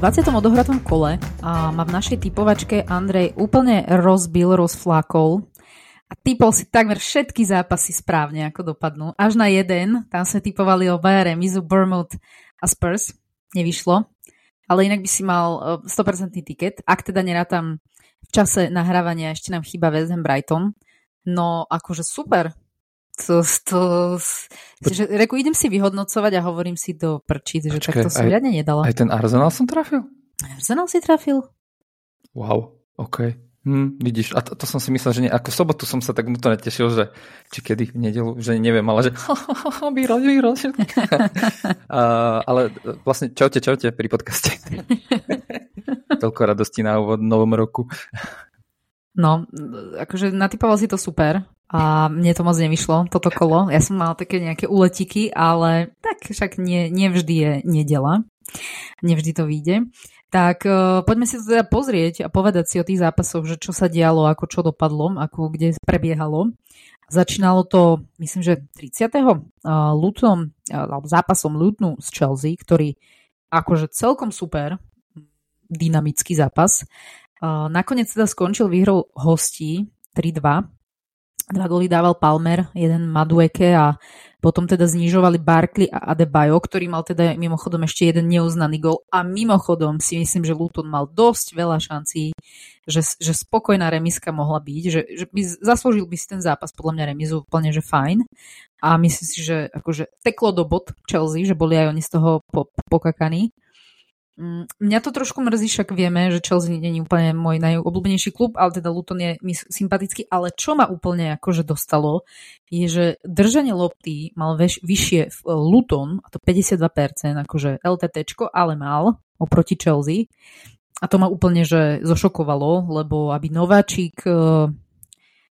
20. odohratom kole a ma v našej typovačke Andrej úplne rozbil, rozflákol a typol si takmer všetky zápasy správne, ako dopadnú. Až na jeden, tam sme typovali o Bayern, Mizu, Bournemouth a Spurs. Nevyšlo. Ale inak by si mal 100% e, tiket. Ak teda nerátam v čase nahrávania ešte nám chýba West Ham Brighton. No akože super, to, to, že, reku, idem si vyhodnocovať a hovorím si do prčíc, že takto som riadne nedala. Aj ten Arsenal som trafil? Arsenal si trafil. Wow, OK. Hm, vidíš, a to, to som si myslel, že nie, ako v sobotu som sa tak nutne tešil, že či kedy v nedelu, že neviem, ale že výraz. uh, ale vlastne čaute, čaute pri podcaste. Toľko radosti na úvod novom roku. No, akože natypoval si to super a mne to moc nevyšlo, toto kolo. Ja som mal také nejaké uletiky, ale tak však nie, nevždy je nedela. Nevždy to vyjde. Tak uh, poďme si to teda pozrieť a povedať si o tých zápasoch, že čo sa dialo, ako čo dopadlo, ako kde prebiehalo. Začínalo to, myslím, že 30. Uh, Luton, uh, alebo zápasom Lutonu z Chelsea, ktorý akože celkom super, dynamický zápas. Uh, nakoniec teda skončil výhrou hostí 3-2 Dva góly dával Palmer, jeden Madueke a potom teda znižovali Barkley a Adebayo, ktorý mal teda mimochodom ešte jeden neuznaný gol. A mimochodom si myslím, že Luton mal dosť veľa šancí, že, že spokojná remiska mohla byť, že, že by zaslúžil by si ten zápas podľa mňa remizu úplne, že fajn. A myslím si, že akože teklo do bod Chelsea, že boli aj oni z toho pokakaní. Mm, mňa to trošku mrzí, však vieme, že Chelsea nie je úplne môj najobľúbenejší klub, ale teda Luton je mi sympatický, ale čo ma úplne akože dostalo, je, že držanie lopty mal veš, vyššie v e, Luton, a to 52%, akože LTT, ale mal oproti Chelsea. A to ma úplne že zošokovalo, lebo aby Nováčik e,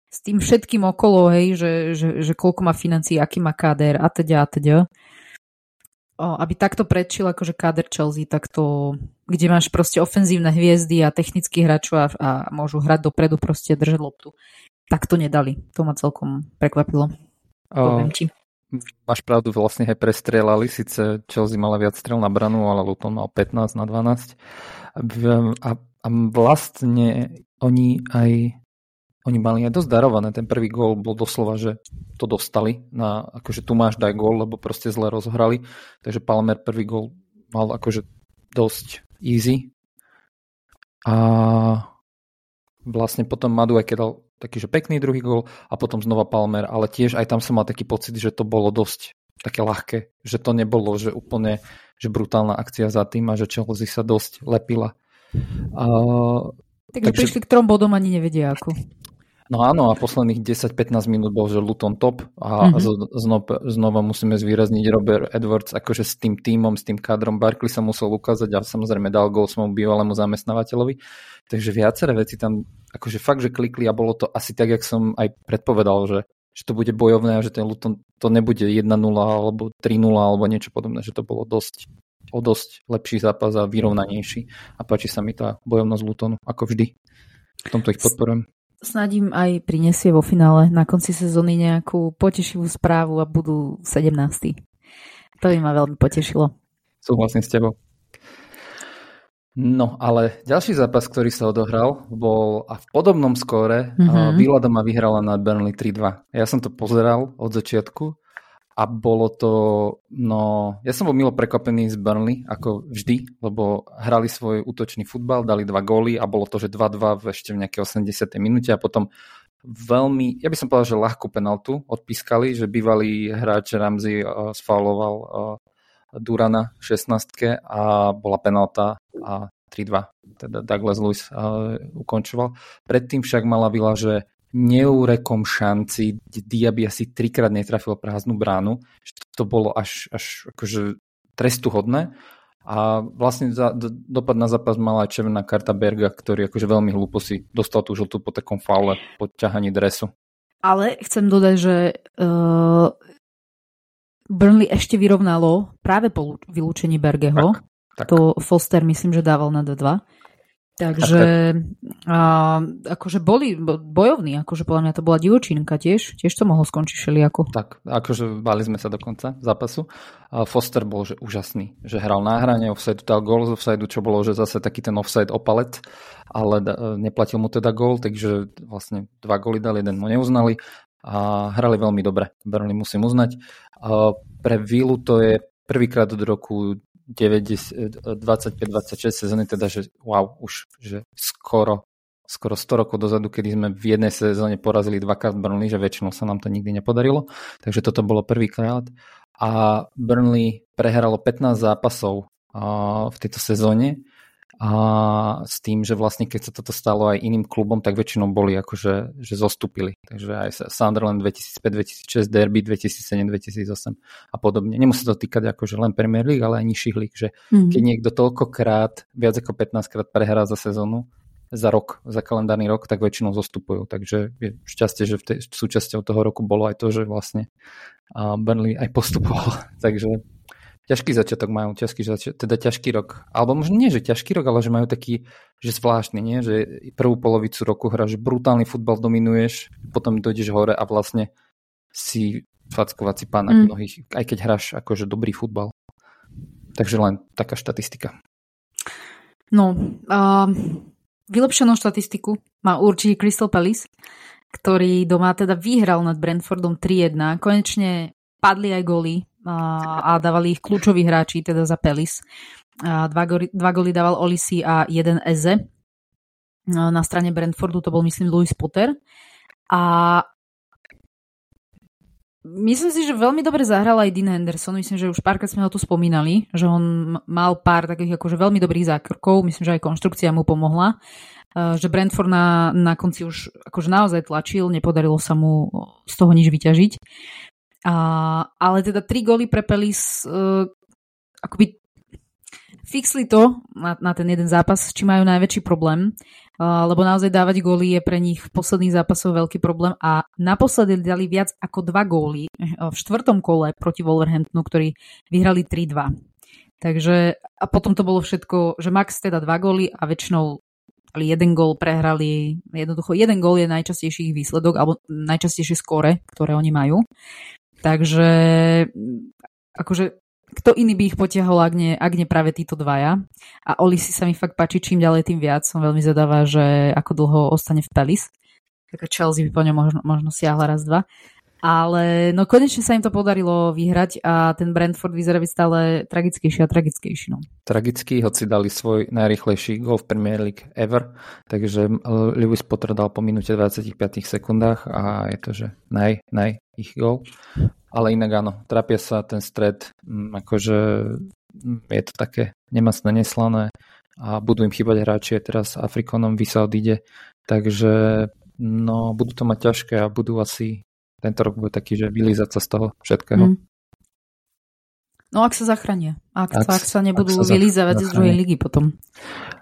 s tým všetkým okolo, hej, že, že, že koľko má financií, aký má káder a teda a teda, aby takto predčil akože káder Chelsea, tak to, kde máš proste ofenzívne hviezdy a technických hráčov a, a môžu hrať dopredu, proste držať loptu. Tak to nedali. To ma celkom prekvapilo. O. Máš pravdu, vlastne aj prestrelali, síce Chelsea mala viac strel na branu, ale Luton mal 15 na 12. A, a vlastne oni aj oni mali aj dosť darované. Ten prvý gól bol doslova, že to dostali. Na, akože tu máš daj gól, lebo proste zle rozhrali. Takže Palmer prvý gól mal akože dosť easy. A vlastne potom Madu aj dal taký, že pekný druhý gól a potom znova Palmer, ale tiež aj tam som mal taký pocit, že to bolo dosť také ľahké, že to nebolo, že úplne že brutálna akcia za tým a že Chelsea sa dosť lepila. A, takže, takže prišli k trom bodom ani nevedia ako. No áno, a posledných 10-15 minút bol, že Luton top a mm-hmm. znova, znova musíme zvýrazniť Robert Edwards akože s tým týmom, s tým kádrom Barkley sa musel ukázať a samozrejme dal gol svojmu bývalému zamestnávateľovi. Takže viaceré veci tam akože fakt, že klikli a bolo to asi tak, jak som aj predpovedal, že, že to bude bojovné a že ten Luton to nebude 1-0 alebo 3-0 alebo niečo podobné, že to bolo dosť o dosť lepší zápas a vyrovnanejší a páči sa mi tá bojovnosť Lutonu, ako vždy. V tomto ich podporujem. Snadím aj prinesie vo finále na konci sezóny nejakú potešivú správu a budú 17. To by ma veľmi potešilo. Súhlasím s tebou. No, ale ďalší zápas, ktorý sa odohral, bol a v podobnom skóre mm-hmm. Villa doma vyhrala na Burnley 3-2. Ja som to pozeral od začiatku a bolo to, no, ja som bol milo prekvapený z Burnley, ako vždy, lebo hrali svoj útočný futbal, dali dva góly a bolo to, že 2-2 v ešte v nejakej 80. minúte a potom veľmi, ja by som povedal, že ľahkú penaltu odpískali, že bývalý hráč Ramsey uh, sfauloval uh, Durana v 16 a bola penalta a 3-2, teda Douglas Lewis uh, ukončoval. Predtým však mala Vila, že neurekom šanci, kde Diaby asi trikrát netrafil prázdnu bránu, že to bolo až, až akože trestuhodné. A vlastne za, do, dopad na zápas mala aj červená karta Berga, ktorý akože veľmi hlúpo si dostal tú žltú po takom faule, po ťahaní dresu. Ale chcem dodať, že uh, Burnley ešte vyrovnalo práve po vylúčení Bergeho. Tak, tak. To Foster myslím, že dával na 2-2. Takže A, akože boli bojovní, akože podľa mňa to bola divočinka tiež, tiež to mohlo skončiť všelijako. Tak, akože bali sme sa do konca zápasu. A Foster bol že úžasný, že hral na hrane, offside dal gól z offside, čo bolo, že zase taký ten offside opalet, ale da, neplatil mu teda gól, takže vlastne dva góly dali, jeden mu neuznali a hrali veľmi dobre. Burnley musím uznať. A pre Vilu to je prvýkrát od roku 25-26 sezóny, teda že wow, už že skoro skoro 100 rokov dozadu, kedy sme v jednej sezóne porazili dvakrát Burnley, že väčšinou sa nám to nikdy nepodarilo. Takže toto bolo prvýkrát. A Burnley prehralo 15 zápasov v tejto sezóne a s tým, že vlastne keď sa toto stalo aj iným klubom, tak väčšinou boli akože že zostúpili. Takže aj Sunderland 2005-2006, Derby 2007-2008 a podobne. Nemusí to týkať akože len Premier League, ale aj nižších líg, že mm. keď niekto toľkokrát, viac ako 15 krát prehrá za sezónu, za rok, za kalendárny rok, tak väčšinou zostupujú. Takže je šťastie, že v tej, súčasťou toho roku bolo aj to, že vlastne Burnley aj postupoval. Takže ťažký začiatok majú, ťažký teda ťažký rok. Alebo možno nie, že ťažký rok, ale že majú taký, že zvláštny, nie? Že prvú polovicu roku hráš brutálny futbal, dominuješ, potom dojdeš hore a vlastne si fackovací pán mm. mnohých, aj keď hráš akože dobrý futbal. Takže len taká štatistika. No, uh, Vylepšenú štatistiku má určite Crystal Palace, ktorý doma teda vyhral nad Brentfordom 3-1. Konečne padli aj góly a, dávali ich kľúčoví hráči, teda za. A dva, góly, dva góly dával Olisi a jeden Eze. Na strane Brentfordu to bol myslím Louis Potter. A Myslím si, že veľmi dobre zahral aj Dean Henderson. Myslím, že už párkrát sme ho tu spomínali, že on mal pár takých akože veľmi dobrých zákrokov. Myslím, že aj konštrukcia mu pomohla. Že Brentford na, na konci už akože naozaj tlačil, nepodarilo sa mu z toho nič vyťažiť. A, ale teda tri góly pre Pelis uh, akoby fixli to na, na ten jeden zápas, či majú najväčší problém lebo naozaj dávať góly je pre nich v posledných zápasoch veľký problém a naposledy dali viac ako dva góly eh, v štvrtom kole proti Wolverhamptonu, ktorí vyhrali 3-2. Takže a potom to bolo všetko, že max teda dva góly a väčšinou ale jeden gól prehrali, jednoducho jeden gól je najčastejší ich výsledok alebo najčastejšie skóre, ktoré oni majú. Takže akože kto iný by ich potiahol, ak nie, ak nie práve títo dvaja. A Oli si sa mi fakt páči čím ďalej, tým viac. Som veľmi zadavá, že ako dlho ostane v Pelis. Taká Chelsea by po ňom možno, možno siahla raz, dva. Ale no konečne sa im to podarilo vyhrať a ten Brentford vyzerá byť stále tragickejší a tragickejší. No. Tragický, hoci dali svoj najrychlejší gol v Premier League ever, takže Lewis Potter dal po minúte 25 sekundách a je to, že naj, naj ich gol. Ale inak áno, trápia sa ten stred, akože je to také nemastné, neslané a budú im chýbať hráči teraz Afrikonom Visa odíde, takže no budú to mať ťažké a budú asi tento rok bude taký, že vylízať sa z toho všetkého. Mm. No ak sa zachránia. Ak, ak, ak sa nebudú ak sa vylízavať z druhej ligy potom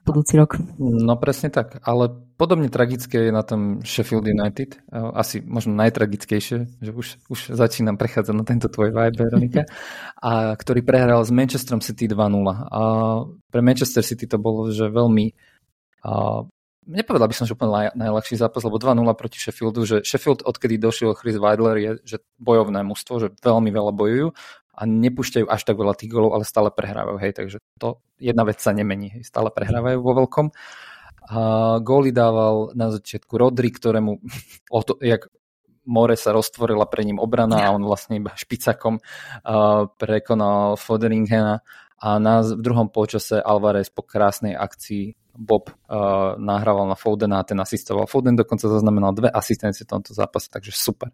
budúci rok. No presne tak, ale podobne tragické je na tom Sheffield United. Asi možno najtragickejšie, že už, už začínam prechádzať na tento tvoj vibe, Veronika. a ktorý prehral s Manchesterom City 2-0. A pre Manchester City to bolo, že veľmi a, nepovedal by som, že úplne najľahší zápas, lebo 2-0 proti Sheffieldu, že Sheffield, odkedy došiel Chris Weidler, je že bojovné mužstvo, že veľmi veľa bojujú a nepúšťajú až tak veľa tých golov, ale stále prehrávajú. Hej, takže to jedna vec sa nemení. Hej, stále prehrávajú vo veľkom. A góly dával na začiatku Rodri, ktorému o to, jak more sa roztvorila pre ním obrana a on vlastne iba špicakom uh, prekonal Foderingena a na, v druhom počase Alvarez po krásnej akcii Bob uh, nahrával na Fodena a ten asistoval. Foden dokonca zaznamenal dve asistencie v tomto zápase, takže super.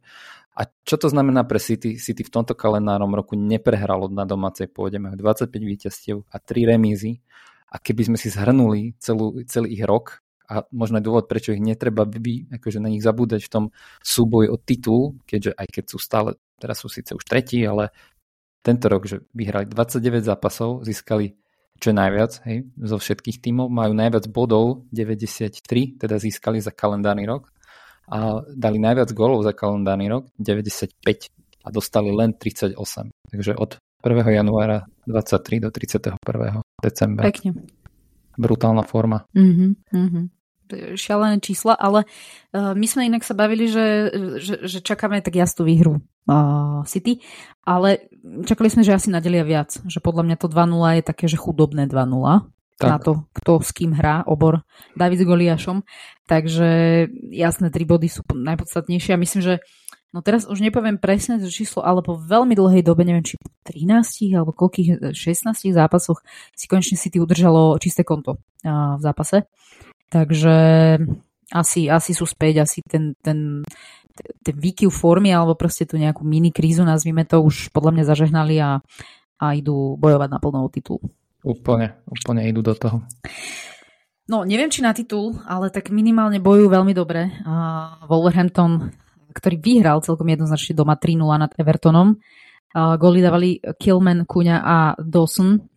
A čo to znamená pre City? City v tomto kalendárnom roku neprehralo na domácej pôde, majú 25 víťazstiev a 3 remízy. A keby sme si zhrnuli celú, celý ich rok, a možno aj dôvod, prečo ich netreba by, akože na nich zabúdať v tom súboji o titul, keďže aj keď sú stále, teraz sú síce už tretí, ale tento rok, že vyhrali 29 zápasov, získali čo je najviac hej, zo všetkých tímov, majú najviac bodov, 93, teda získali za kalendárny rok a dali najviac gólov za kalendárny rok, 95 a dostali len 38. Takže od 1. januára 23 do 31. decembra. Pekne. Brutálna forma. Mm-hmm, mm-hmm. Šialené čísla, ale uh, my sme inak sa bavili, že, že, že čakáme tak jasnú výhru uh, City, ale čakali sme, že asi nadelia viac, že podľa mňa to 2-0 je také, že chudobné 2-0 tak. na to, kto s kým hrá obor David s Goliášom. Takže jasné, tri body sú najpodstatnejšie a myslím, že no teraz už nepoviem presne to číslo, ale po veľmi dlhej dobe, neviem či po 13 alebo koľkých 16 zápasoch si konečne City udržalo čisté konto uh, v zápase. Takže asi, asi sú späť, asi ten, ten, ten výkyv formy alebo proste tú nejakú mini krízu, nazvime to, už podľa mňa zažehnali a, a idú bojovať na plnou titul. Úplne, úplne idú do toho. No, neviem, či na titul, ale tak minimálne bojujú veľmi dobre. Uh, Wolverhampton, ktorý vyhral celkom jednoznačne doma 3-0 nad Evertonom. Uh, Goli dávali Kilman, Kuňa a Dawson,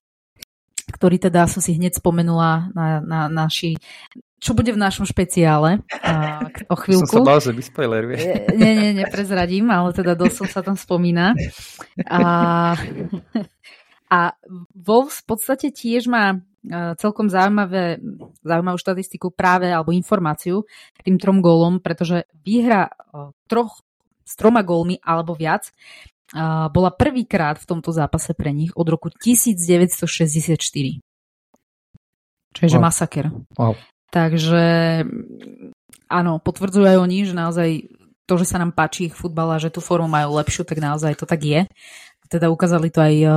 ktorý teda som si hneď spomenula na, na naši čo bude v našom špeciále uh, o chvíľku. Som sa bál, že vyspoileruje. Nie, nie, neprezradím, ale teda dosť sa tam spomína. A, a Wolves v podstate tiež má celkom zaujímavé, zaujímavú štatistiku práve alebo informáciu tým trom gólom, pretože výhra troch s troma gólmi alebo viac bola prvýkrát v tomto zápase pre nich od roku 1964. Čo je, wow. masaker. Wow. Takže áno, potvrdzujú aj oni, že naozaj to, že sa nám páči ich futbal a že tú formu majú lepšiu, tak naozaj to tak je. Teda ukázali to aj uh,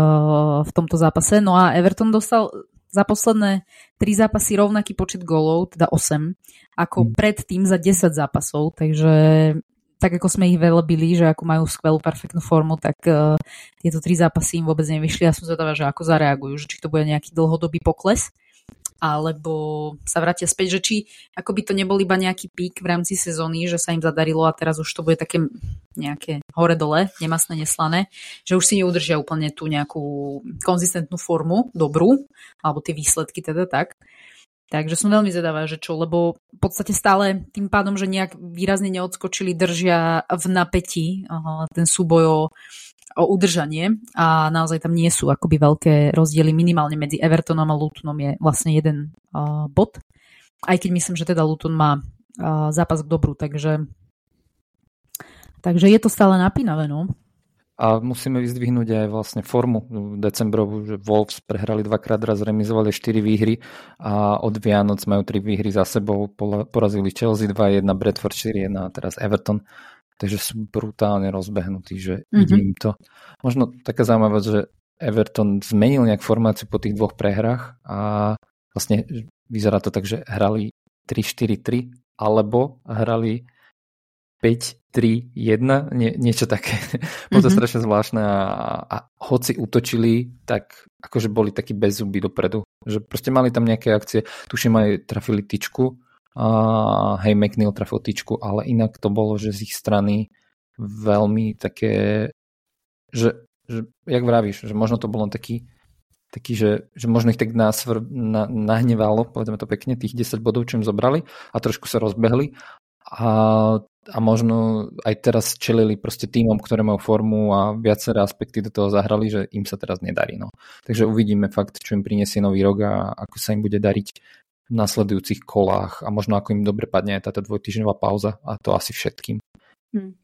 v tomto zápase. No a Everton dostal za posledné tri zápasy rovnaký počet golov, teda 8, ako mm. predtým za 10 zápasov, takže tak ako sme ich velebili, že ako majú skvelú perfektnú formu, tak uh, tieto tri zápasy im vôbec nevyšli. Ja som zvedavá, že ako zareagujú, že či to bude nejaký dlhodobý pokles alebo sa vrátia späť, že či ako by to nebol iba nejaký pík v rámci sezóny, že sa im zadarilo a teraz už to bude také nejaké hore-dole, nemasné, neslané, že už si neudržia úplne tú nejakú konzistentnú formu, dobrú, alebo tie výsledky teda tak. Takže som veľmi zvedavá, že čo, lebo v podstate stále tým pádom, že nejak výrazne neodskočili, držia v napätí ten súboj o o udržanie a naozaj tam nie sú akoby veľké rozdiely. Minimálne medzi Evertonom a Lutonom je vlastne jeden uh, bod. Aj keď myslím, že teda Luton má uh, zápas k dobru, takže, takže je to stále napínavé. No. A musíme vyzdvihnúť aj vlastne formu decembrovú, že Wolves prehrali dvakrát, raz remizovali 4 výhry a od Vianoc majú 3 výhry za sebou, porazili Chelsea 2-1, Bradford 4-1 a teraz Everton takže sú brutálne rozbehnutí, že mm-hmm. ide im to. Možno taká zaujímavosť, že Everton zmenil nejak formáciu po tých dvoch prehrách a vlastne vyzerá to tak, že hrali 3-4-3 alebo hrali 5-3-1, nie, niečo také. Bolo to mm-hmm. strašne zvláštne a, a hoci utočili, tak akože boli takí bez zuby dopredu. Že proste mali tam nejaké akcie, tuším aj trafili tyčku a hej, McNeil trafil tyčku, ale inak to bolo, že z ich strany veľmi také, že, že jak vravíš, že možno to bolo taký, taký, že, že možno ich tak násvr, na, nahnevalo, povedzme to pekne, tých 10 bodov, čo im zobrali a trošku sa rozbehli a, a možno aj teraz čelili proste týmom, ktoré majú formu a viaceré aspekty do toho zahrali, že im sa teraz nedarí. No. Takže uvidíme fakt, čo im prinesie nový rok a ako sa im bude dariť v nasledujúcich kolách a možno ako im dobre padne aj táto dvojtýždňová pauza a to asi všetkým. Hmm.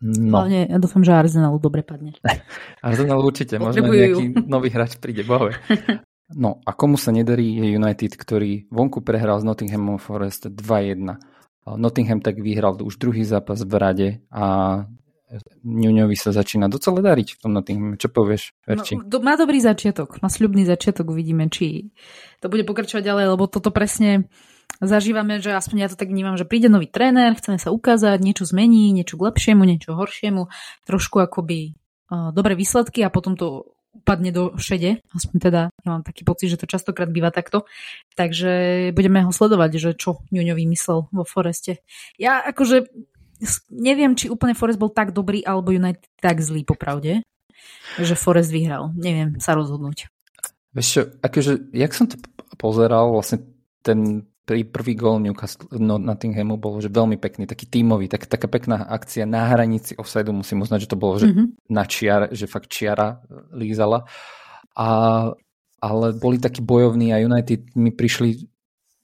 No. Hlavne ja dúfam, že Arsenalu dobre padne. Arsenal určite, možno nejaký nový hráč príde, bohove. No a komu sa nedarí je United, ktorý vonku prehral s Nottinghamom Forest 2-1. Nottingham tak vyhral už druhý zápas v rade a Ňuňovi sa začína docela dariť v tom Nottingham. Čo povieš, Verči? No, do, má dobrý začiatok, má sľubný začiatok, uvidíme, či to bude pokračovať ďalej, lebo toto presne zažívame, že aspoň ja to tak vnímam, že príde nový tréner, chceme sa ukázať, niečo zmení, niečo k lepšiemu, niečo horšiemu, trošku akoby uh, dobré výsledky a potom to upadne do šede, aspoň teda ja mám taký pocit, že to častokrát býva takto, takže budeme ho sledovať, že čo Ňuňo vymyslel vo Foreste. Ja akože neviem, či úplne Forest bol tak dobrý, alebo United tak zlý, popravde, že Forest vyhral. Neviem sa rozhodnúť. Vieš čo, akože, jak som to pozeral, vlastne ten prvý gól Newcastle no, Nottinghamu bol že veľmi pekný, taký tímový, tak, taká pekná akcia na hranici offside musím uznať, že to bolo že mm-hmm. na čiar, že fakt čiara lízala. A, ale boli takí bojovní a United mi prišli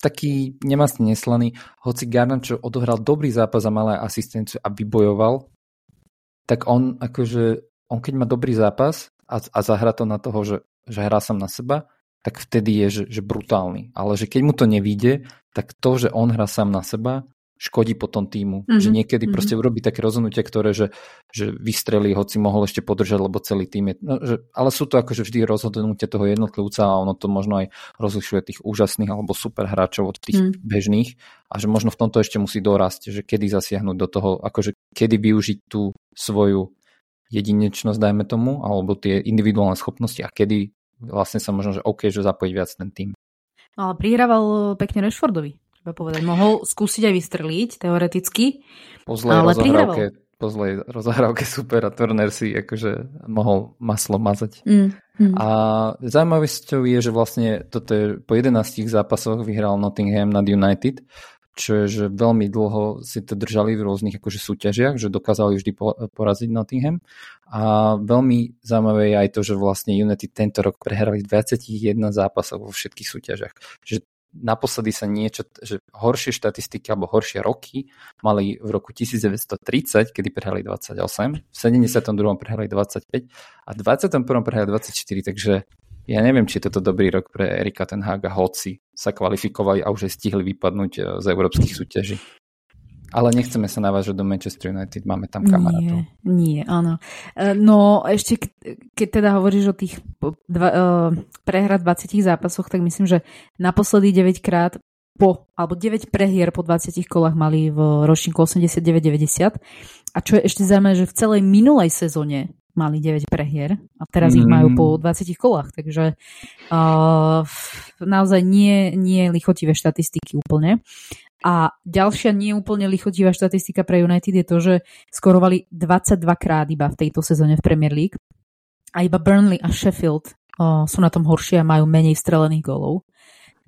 taký nemastný neslaný, hoci Garnacho odohral dobrý zápas a malé asistenciu a vybojoval, tak on akože, on keď má dobrý zápas a, a zahra to na toho, že, že hrá sám na seba, tak vtedy je, že, že brutálny. Ale že keď mu to nevíde, tak to, že on hrá sám na seba, škodí potom týmu. Mm-hmm. Že niekedy mm-hmm. proste urobí také rozhodnutie, ktoré, že, že vystrelí, hoci mohol ešte podržať, lebo celý tým je... No, že, ale sú to akože vždy rozhodnutie toho jednotlivca a ono to možno aj rozlišuje tých úžasných alebo super hráčov od tých mm. bežných a že možno v tomto ešte musí dorásť, že kedy zasiahnuť do toho, akože kedy využiť tú svoju jedinečnosť, dajme tomu, alebo tie individuálne schopnosti a kedy vlastne sa možno, že OK, že zapojiť viac ten tým. No, ale prihrával pekne Rashfordovi treba povedať. Mohol skúsiť aj vystreliť, teoreticky, po zlej ale prihrával. Po zlej rozohrávke super a Turner si akože mohol maslo mazať. Mm, mm. A zaujímavosťou je, že vlastne toto je, po 11 zápasoch vyhral Nottingham nad United, čo je, že veľmi dlho si to držali v rôznych akože súťažiach, že dokázali vždy poraziť Nottingham. A veľmi zaujímavé je aj to, že vlastne United tento rok prehrali 21 zápasov vo všetkých súťažiach. Že naposledy sa niečo, že horšie štatistiky alebo horšie roky mali v roku 1930, kedy prehrali 28, v 72. prehrali 25 a v 21. prehrali 24, takže ja neviem, či je toto dobrý rok pre Erika Tenhaga, hoci sa kvalifikovali a už aj stihli vypadnúť e, z európskych súťaží. Ale nechceme sa navážať do Manchester United, máme tam kamarátov. Nie, nie, áno. E, no ešte, keď teda hovoríš o tých dva, uh, prehrad 20 zápasoch, tak myslím, že naposledy 9 krát po, alebo 9 prehier po 20 kolách mali v ročníku 89-90. A čo je ešte zaujímavé, že v celej minulej sezóne mali 9 prehier a teraz mm. ich majú po 20 kolách, takže uh, naozaj nie, nie lichotivé štatistiky úplne. A ďalšia neúplne lichotivá štatistika pre United je to, že skorovali 22 krát iba v tejto sezóne v Premier League. A iba Burnley a Sheffield o, sú na tom horšie a majú menej strelených golov.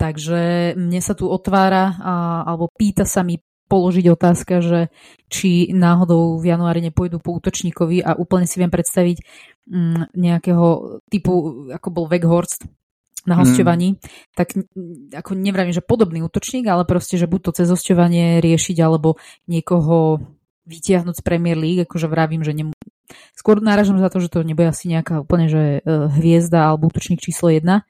Takže mne sa tu otvára, a, alebo pýta sa mi položiť otázka, že či náhodou v januári nepôjdu po útočníkovi a úplne si viem predstaviť mm, nejakého typu, ako bol Weghorst, na mhm. hosťovaní, mm. tak ako nevravím, že podobný útočník, ale proste, že buď to cez hosťovanie riešiť, alebo niekoho vytiahnuť z Premier League, akože vravím, že nem... skôr náražam za to, že to nebude asi nejaká úplne, že uh, hviezda alebo útočník číslo jedna,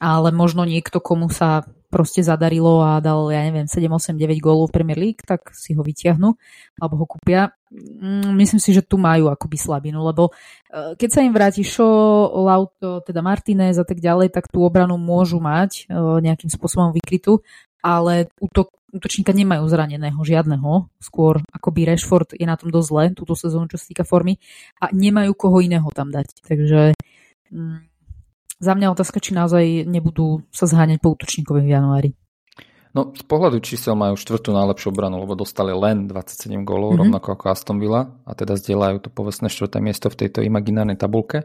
ale možno niekto, komu sa proste zadarilo a dal, ja neviem, 7, 8, 9 gólov v Premier League, tak si ho vyťahnú alebo ho kúpia. Mm, myslím si, že tu majú akoby slabinu, lebo e, keď sa im vráti Shaw, Lauto, teda Martinez a tak ďalej, tak tú obranu môžu mať e, nejakým spôsobom vykrytú, ale útok, útočníka nemajú zraneného žiadneho, skôr akoby Rashford je na tom dosť zle túto sezónu, čo sa týka formy a nemajú koho iného tam dať. Takže mm, za mňa otázka, či naozaj nebudú sa zháňať po útočníkovi v januári. No z pohľadu čísel majú štvrtú najlepšiu obranu, lebo dostali len 27 gólov, mm-hmm. rovnako ako Aston Villa a teda zdieľajú to povestné štvrté miesto v tejto imaginárnej tabulke.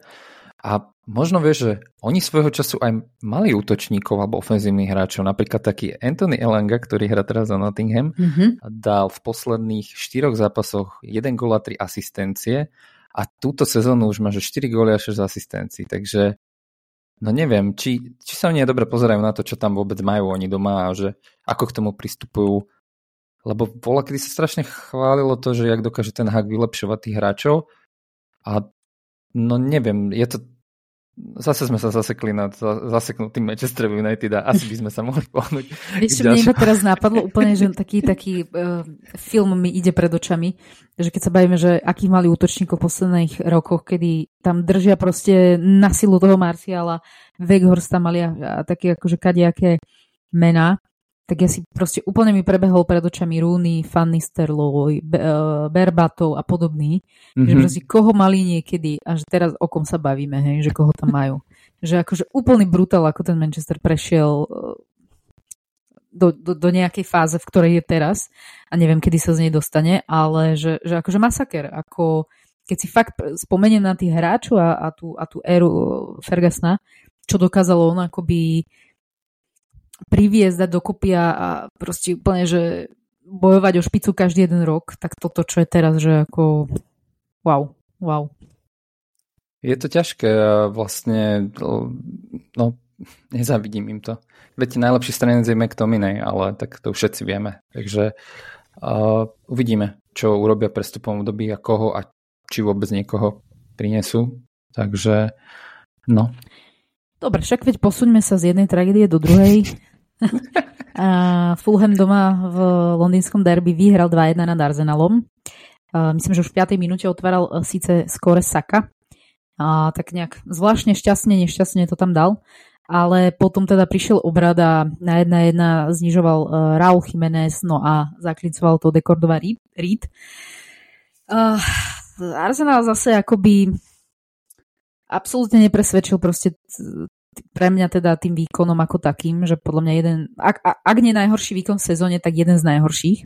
A možno vieš, že oni svojho času aj mali útočníkov alebo ofenzívnych hráčov, napríklad taký Anthony Elanga, ktorý hrá teraz za Nottingham, mm-hmm. dal v posledných štyroch zápasoch 1 gól a 3 asistencie a túto sezónu už má že 4 góly a 6 asistencií, takže No neviem, či, či sa oni dobre pozerajú na to, čo tam vôbec majú oni doma a že ako k tomu pristupujú. Lebo bola, kedy sa strašne chválilo to, že jak dokáže ten hák vylepšovať tých hráčov a no neviem, je to Zase sme sa zasekli nad zaseknutým Manchester United a asi by sme sa mohli pohnúť. Vieš, mne iba teraz napadlo úplne, že taký, taký uh, film mi ide pred očami, že keď sa bavíme, že akých mali útočníkov v posledných rokoch, kedy tam držia proste na silu toho Marciala, Weghorst tam mali a, a také akože kadejaké mená, tak ja si proste úplne mi prebehol pred očami Rooney, Fanny Sterlov, eh, Berbatov a podobný, mm-hmm. že mhm. proste koho mali niekedy a že teraz o kom sa bavíme, hej, že koho tam majú. že akože úplný brutál, ako ten Manchester prešiel eh, do, do, do nejakej fáze, v ktorej je teraz a neviem, kedy sa z nej dostane, ale že, že akože masaker, ako keď si fakt spomeniem na tých hráčov a, a, tú, a tú éru Fergasna, čo dokázalo on akoby priviesť, dať dokopy a proste úplne, že bojovať o špicu každý jeden rok, tak toto, čo je teraz, že ako wow, wow. Je to ťažké a vlastne no, nezavidím im to. Veď najlepší stranec je McTominay, ale tak to všetci vieme. Takže uh, uvidíme, čo urobia prestupom období a koho a či vôbec niekoho prinesú. Takže no. Dobre, však veď posuňme sa z jednej tragédie do druhej. Fulham doma v londýnskom derby vyhral 2-1 nad Arsenalom. Myslím, že už v 5. minúte otváral e, síce skore Saka. A tak nejak zvláštne šťastne, nešťastne to tam dal. Ale potom teda prišiel obrad a na jedna jedna znižoval uh, Raúl Jiménez, no a zaklincoval to Dekordova Reed. Uh, Arsenal zase akoby absolútne nepresvedčil proste pre mňa teda tým výkonom ako takým, že podľa mňa jeden, ak, ak nie najhorší výkon v sezóne, tak jeden z najhorších.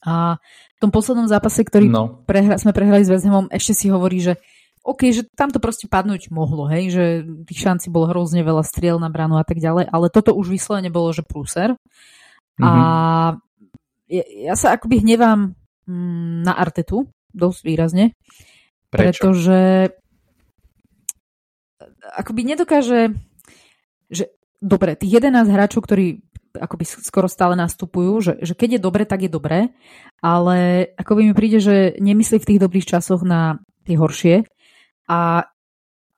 A v tom poslednom zápase, ktorý no. prehra, sme prehrali s West Hamom, ešte si hovorí, že OK, že tam to proste padnúť mohlo, hej, že tých šancí bolo hrozne veľa striel na bránu a tak ďalej, ale toto už vyslovene bolo, že prúser. Mm-hmm. A ja, ja sa akoby hnevám mm, na Artetu, dosť výrazne, Prečo? pretože akoby nedokáže, že dobre, tých 11 hráčov, ktorí akoby skoro stále nastupujú, že, že keď je dobre, tak je dobre, ale akoby mi príde, že nemyslí v tých dobrých časoch na tie horšie. A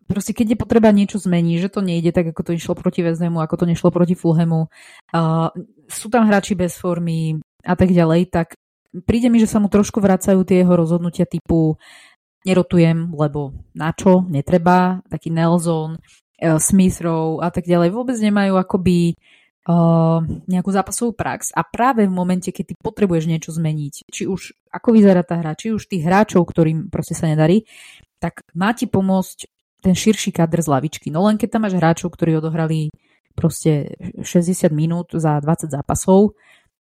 proste keď je potreba niečo zmeniť, že to nejde tak, ako to išlo proti Vezemu, ako to nešlo proti Fulhemu, uh, sú tam hráči bez formy a tak ďalej, tak príde mi, že sa mu trošku vracajú tie jeho rozhodnutia typu nerotujem, lebo na čo, netreba, taký Nelson, uh, Smith Rowe a tak ďalej, vôbec nemajú akoby uh, nejakú zápasovú prax. A práve v momente, keď ty potrebuješ niečo zmeniť, či už ako vyzerá tá hra, či už tých hráčov, ktorým proste sa nedarí, tak má ti pomôcť ten širší kader z lavičky. No len keď tam máš hráčov, ktorí odohrali proste 60 minút za 20 zápasov,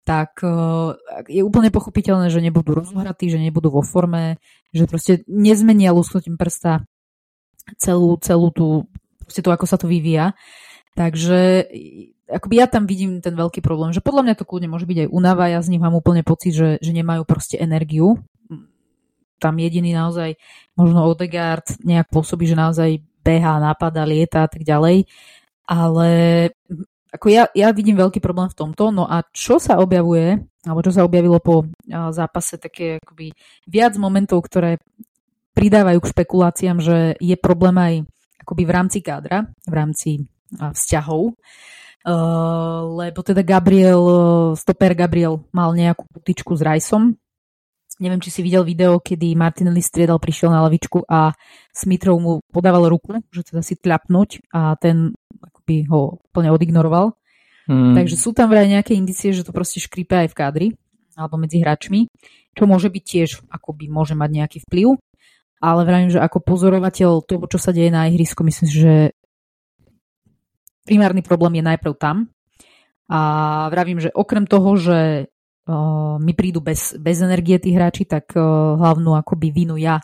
tak uh, je úplne pochopiteľné, že nebudú rozohratí, že nebudú vo forme, že proste nezmenia lusknutím prsta celú, celú tú, proste to, ako sa to vyvíja. Takže akoby ja tam vidím ten veľký problém, že podľa mňa to kľudne môže byť aj únava, ja z nich mám úplne pocit, že, že nemajú proste energiu. Tam jediný naozaj, možno Odegaard nejak pôsobí, že naozaj beha, napada, lieta a tak ďalej. Ale ako ja, ja vidím veľký problém v tomto, no a čo sa objavuje, alebo čo sa objavilo po zápase, také akoby viac momentov, ktoré pridávajú k špekuláciám, že je problém aj akoby v rámci kádra, v rámci vzťahov, uh, lebo teda Gabriel, stoper Gabriel mal nejakú putičku s Rajsom, Neviem, či si videl video, kedy Martinelli striedal, prišiel na lavičku a Smithrow mu podával ruku, že teda si tľapnúť a ten akoby ho plne odignoroval. Hmm. Takže sú tam vraj nejaké indicie, že to proste škrípe aj v kádri alebo medzi hráčmi, čo môže byť tiež, akoby môže mať nejaký vplyv. Ale vravím, že ako pozorovateľ toho, čo sa deje na ihrisku, myslím že primárny problém je najprv tam. A vravím, že okrem toho, že mi prídu bez, bez energie tí hráči, tak hlavnú akoby vinu ja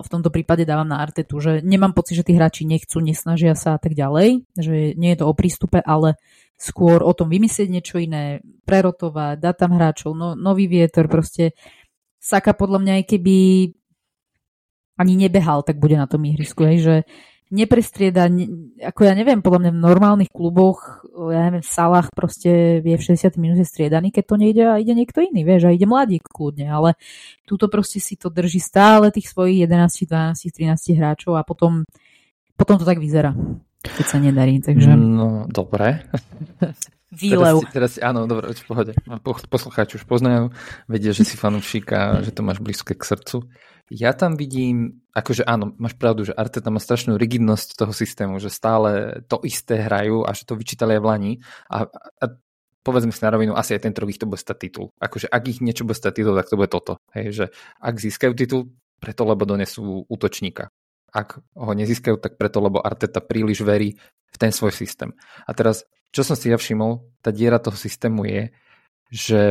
v tomto prípade dávam na Artetu, že nemám pocit, že tí hráči nechcú, nesnažia sa a tak ďalej, že nie je to o prístupe, ale skôr o tom vymyslieť niečo iné, prerotovať, dať tam hráčov, no, nový vietor, proste Saka podľa mňa aj keby ani nebehal, tak bude na tom ihrisku, hej, že neprestrieda, ne, ako ja neviem, podľa mňa v normálnych kluboch, ja neviem, v salách proste je v 60 minúte striedaný, keď to nejde a ide niekto iný, vieš, a ide mladík kľudne, ale túto proste si to drží stále tých svojich 11, 12, 13 hráčov a potom, potom to tak vyzerá, keď sa nedarí, takže... No, dobre. Výlev. Teraz, teraz, áno, dobre, v pohode. Poslucháči už poznajú, vedia, že si fanúšik a že to máš blízke k srdcu. Ja tam vidím, akože áno, máš pravdu, že Arteta má strašnú rigidnosť toho systému, že stále to isté hrajú a že to vyčítali aj v Lani a, a povedzme si na rovinu, asi aj tento rok ich to bude stať titul. Akože ak ich niečo bude stať titul, tak to bude toto. Hej, že ak získajú titul, preto lebo donesú útočníka. Ak ho nezískajú, tak preto lebo Arteta príliš verí v ten svoj systém. A teraz, čo som si ja všimol, tá diera toho systému je, že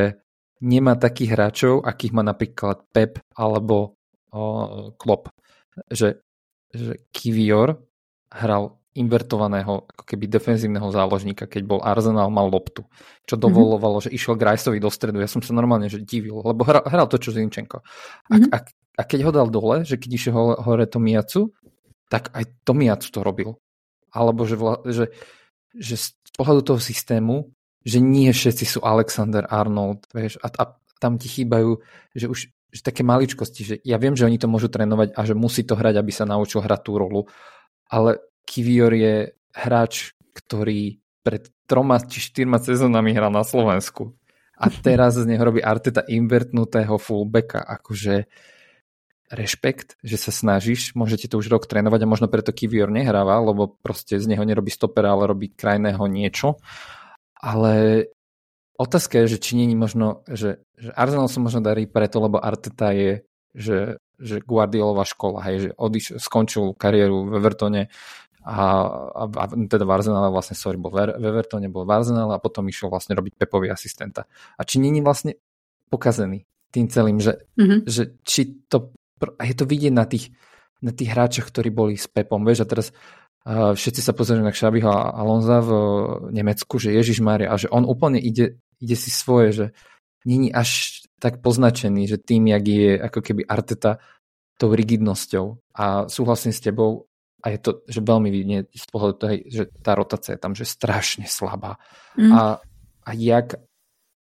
nemá takých hráčov, akých má napríklad Pep alebo Klopp, že, že Kivior hral invertovaného ako keby defenzívneho záložníka, keď bol Arsenal mal loptu, čo mhm. dovolovalo, mm-hmm. že išiel Grajsovi do stredu. Ja som sa normálne že divil, lebo hral, hral to, čo Zinčenko. A, mm-hmm. a, a keď ho dal dole, že keď išiel hore, hore Tomiacu, tak aj Tomiacu to robil. Alebo že, vla, že že z pohľadu toho systému, že nie všetci sú Alexander Arnold, vieš, a, a tam ti chýbajú, že už že také maličkosti, že ja viem, že oni to môžu trénovať a že musí to hrať, aby sa naučil hrať tú rolu, ale Kivior je hráč, ktorý pred troma či štyrma sezónami hral na Slovensku a teraz z neho robí Arteta invertnutého fullbacka, akože rešpekt, že sa snažíš, môžete to už rok trénovať a možno preto Kivior nehráva, lebo proste z neho nerobí stopera, ale robí krajného niečo. Ale Otázka je, že či nie možno, že, že Arsenal sa možno darí preto, lebo Arteta je, že, že Guardiolová škola, hej, že odiš, skončil kariéru v Evertone a, a, a teda v Arsenale vlastne, sorry, bol v Evertone, bol v Arsenale a potom išiel vlastne robiť Pepovi asistenta. A či je vlastne pokazený tým celým, že, mm-hmm. že či to, a je to vidieť na tých, na tých hráčoch, ktorí boli s Pepom, vieš, a teraz všetci sa pozerajú na Xabiho a Alonza v Nemecku, že Ježiš Mária a že on úplne ide, ide si svoje, že není až tak poznačený, že tým, jak je ako keby Arteta tou rigidnosťou a súhlasím s tebou a je to, že veľmi vidne z pohľadu toho, že tá rotácia je tam, že strašne slabá mm. a, a jak,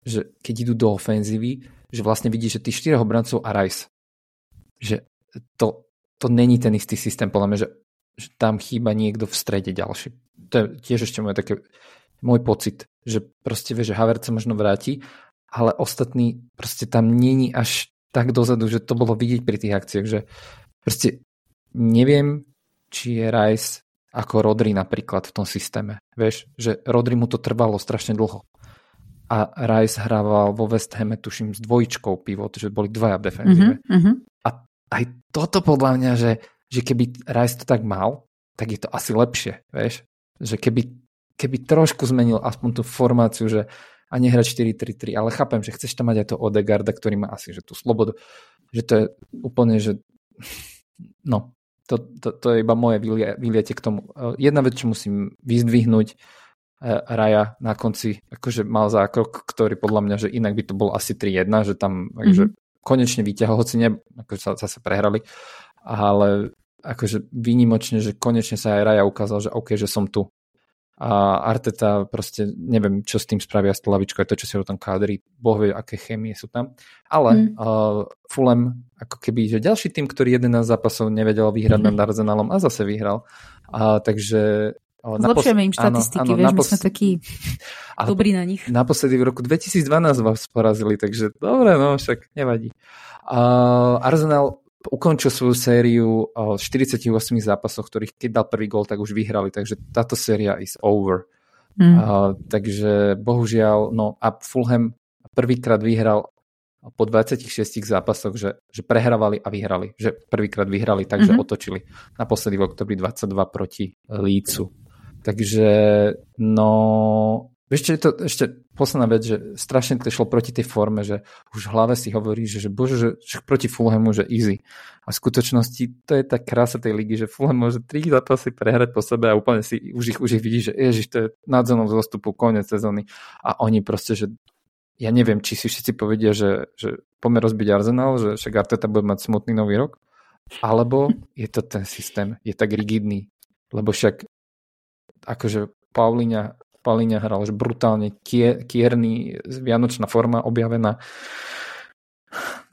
že keď idú do ofenzívy, že vlastne vidí, že tých štyroch obrancov a Rice, že to, to není ten istý systém, podľa mňa, že že tam chýba niekto v strede ďalší. To je tiež ešte môj, také, môj pocit, že proste vie, že Havertz sa možno vráti, ale ostatní proste tam není až tak dozadu, že to bolo vidieť pri tých akciách, že proste neviem, či je Rice ako Rodri napríklad v tom systéme. Vieš, že Rodri mu to trvalo strašne dlho. A Rice hrával vo West Hame, tuším, s dvojičkou pivot, že boli dvaja v defenzíve. Mm-hmm. A aj toto podľa mňa, že že keby Rice to tak mal, tak je to asi lepšie, vieš? Že keby, keby trošku zmenil aspoň tú formáciu, že a nehrať 4-3-3, ale chápem, že chceš tam mať aj to Odegarda, ktorý má asi že tú slobodu, že to je úplne, že no, to, to, to je iba moje vyliete k tomu. Jedna vec, čo musím vyzdvihnúť, e, Raja na konci akože mal zákrok, ktorý podľa mňa, že inak by to bol asi 3-1, že tam mm-hmm. akože konečne vyťahol, hoci ne, ako sa zase prehrali, ale akože výnimočne, že konečne sa aj Raja ukázal, že OK, že som tu. A Arteta proste neviem, čo s tým spravia s lavičkou, je to, čo si o tom kádri, boh vie, aké chémie sú tam. Ale mm. uh, Fulham, ako keby, že ďalší tým, ktorý 11 zápasov nevedel vyhrať mm. nad Arsenalom a zase vyhral. A, takže Zlepšujeme im štatistiky, áno, áno, vieš, napos... my sme takí dobrí na nich. Naposledy v roku 2012 vás porazili, takže dobre, no však nevadí. Uh, Arsenal ukončil svoju sériu v 48 zápasoch, ktorých keď dal prvý gol, tak už vyhrali, takže táto séria is over. Mm. Uh, takže bohužiaľ, no a Fulham prvýkrát vyhral po 26 zápasoch, že, že prehrávali a vyhrali. Že prvýkrát vyhrali, takže mm-hmm. otočili. Naposledy v oktobri 22 proti Lícu. Takže no Vieš, je to ešte posledná vec, že strašne to šlo proti tej forme, že už v hlave si hovorí, že, že bože, že, že proti Fulhamu, že easy. A v skutočnosti to je tá krása tej ligy, že Fulham môže tri zápasy prehrať po sebe a úplne si už ich, už ich vidí, že ježiš, to je nádzonom zostupu, koniec sezóny. A oni proste, že ja neviem, či si všetci povedia, že, že poďme rozbiť Arsenal, že však Arteta bude mať smutný nový rok, alebo je to ten systém, je tak rigidný, lebo však akože Paulíňa Palíňa hral už brutálne kier, vianočná forma objavená.